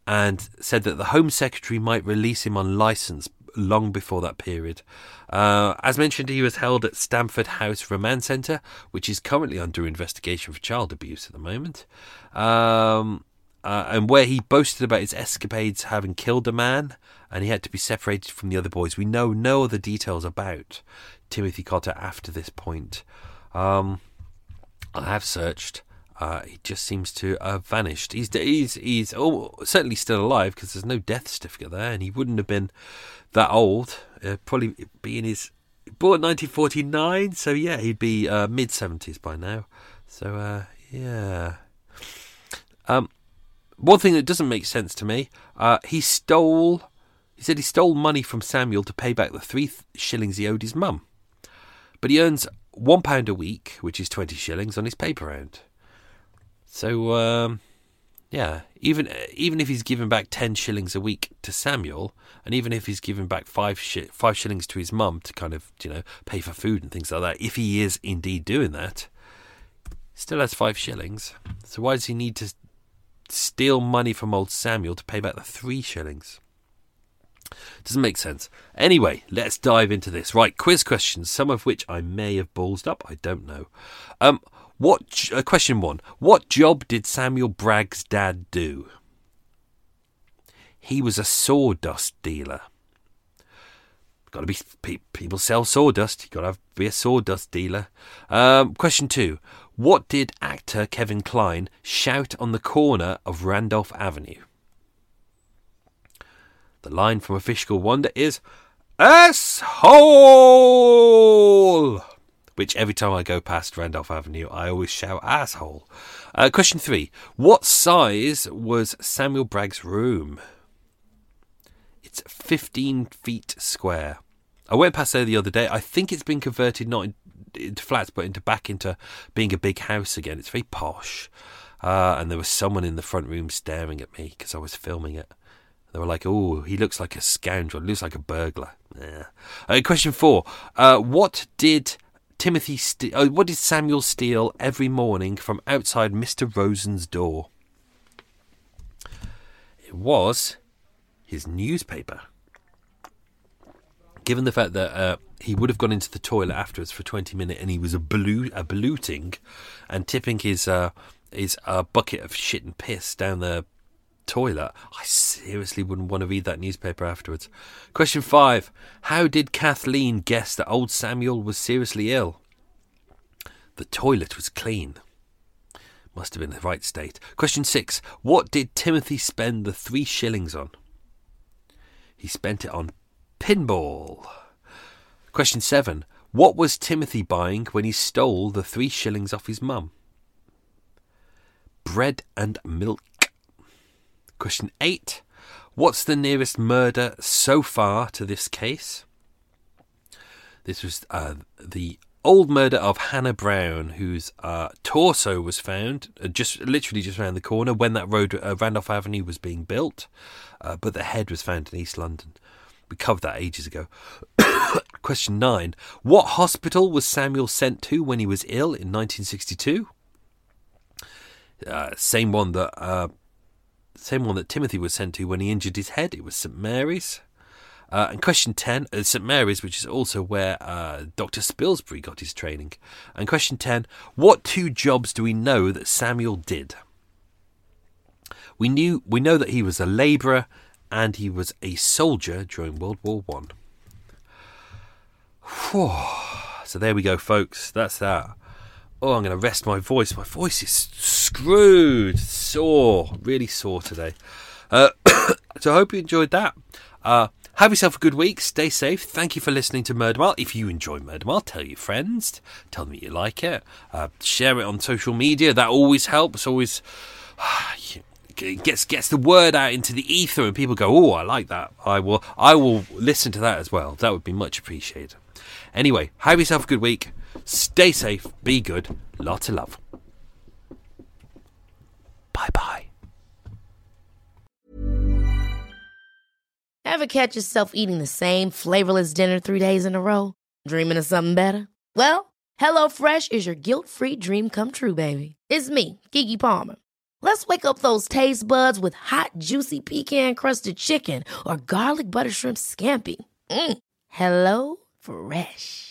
and said that the Home Secretary might release him on license long before that period. Uh, as mentioned, he was held at Stamford House Remand Centre, which is currently under investigation for child abuse at the moment. Um, uh, and where he boasted about his escapades having killed a man and he had to be separated from the other boys. We know no other details about Timothy Cotter after this point. Um, I have searched. Uh, he just seems to have vanished. He's he's he's oh, certainly still alive because there's no death certificate there, and he wouldn't have been that old. Uh, probably be in his born 1949, so yeah, he'd be uh, mid 70s by now. So uh, yeah. Um, one thing that doesn't make sense to me, uh, he stole. He said he stole money from Samuel to pay back the three th- shillings he owed his mum, but he earns one pound a week, which is twenty shillings, on his paper round. So um, yeah, even even if he's given back ten shillings a week to Samuel, and even if he's given back five shi- five shillings to his mum to kind of you know pay for food and things like that, if he is indeed doing that, still has five shillings. So why does he need to steal money from old Samuel to pay back the three shillings? Doesn't make sense. Anyway, let's dive into this. Right, quiz questions, some of which I may have ballsed up. I don't know. Um, what uh, question one? What job did Samuel Bragg's dad do? He was a sawdust dealer. Got to be pe- people sell sawdust. You got to be a sawdust dealer. Um, question two: What did actor Kevin Kline shout on the corner of Randolph Avenue? The line from A Fish Called Wanda is "asshole," which every time I go past Randolph Avenue, I always shout "asshole." Uh, question three: What size was Samuel Bragg's room? It's 15 feet square. I went past there the other day. I think it's been converted not in, into flats, but into back into being a big house again. It's very posh. Uh, and there was someone in the front room staring at me because I was filming it. They were like, "Oh, he looks like a scoundrel. Looks like a burglar." Yeah. Uh, question four: uh, What did Timothy? St- uh, what did Samuel steal every morning from outside Mister Rosen's door? It was his newspaper. Given the fact that uh, he would have gone into the toilet afterwards for twenty minutes and he was a blue, a ballooting, and tipping his uh, his uh, bucket of shit and piss down the toilet, I seriously wouldn't want to read that newspaper afterwards. Question five How did Kathleen guess that old Samuel was seriously ill? The toilet was clean. Must have been the right state. Question six What did Timothy spend the three shillings on? He spent it on pinball. Question seven What was Timothy buying when he stole the three shillings off his mum? Bread and milk. Question 8. What's the nearest murder so far to this case? This was uh, the old murder of Hannah Brown, whose uh, torso was found uh, just literally just around the corner when that road, uh, Randolph Avenue, was being built, uh, but the head was found in East London. We covered that ages ago. Question 9. What hospital was Samuel sent to when he was ill in 1962? Uh, same one that uh, same one that Timothy was sent to when he injured his head. It was St Mary's. Uh, and question 10, uh, St Mary's, which is also where uh, Dr. Spilsbury got his training. And question 10, what two jobs do we know that Samuel did? We knew we know that he was a labourer and he was a soldier during World War One. So there we go, folks. That's that. Oh, I'm going to rest my voice. My voice is screwed, sore, really sore today. Uh, so I hope you enjoyed that. Uh, have yourself a good week. Stay safe. Thank you for listening to Murder Mile. If you enjoy Murder Mile, tell your friends. Tell them you like it. Uh, share it on social media. That always helps. Always gets gets the word out into the ether, and people go, "Oh, I like that. I will. I will listen to that as well. That would be much appreciated." Anyway, have yourself a good week. Stay safe. Be good. Lots of love. Bye bye. Ever catch yourself eating the same flavorless dinner three days in a row? Dreaming of something better? Well, HelloFresh is your guilt free dream come true, baby. It's me, Keke Palmer. Let's wake up those taste buds with hot, juicy pecan crusted chicken or garlic butter shrimp scampi. Mm. Hello Fresh.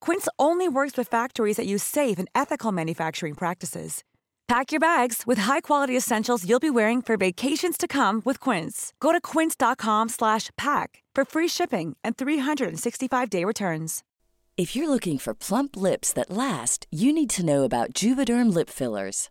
Quince only works with factories that use safe and ethical manufacturing practices. Pack your bags with high-quality essentials you'll be wearing for vacations to come with Quince. Go to quince.com/pack for free shipping and 365-day returns. If you're looking for plump lips that last, you need to know about Juvederm lip fillers.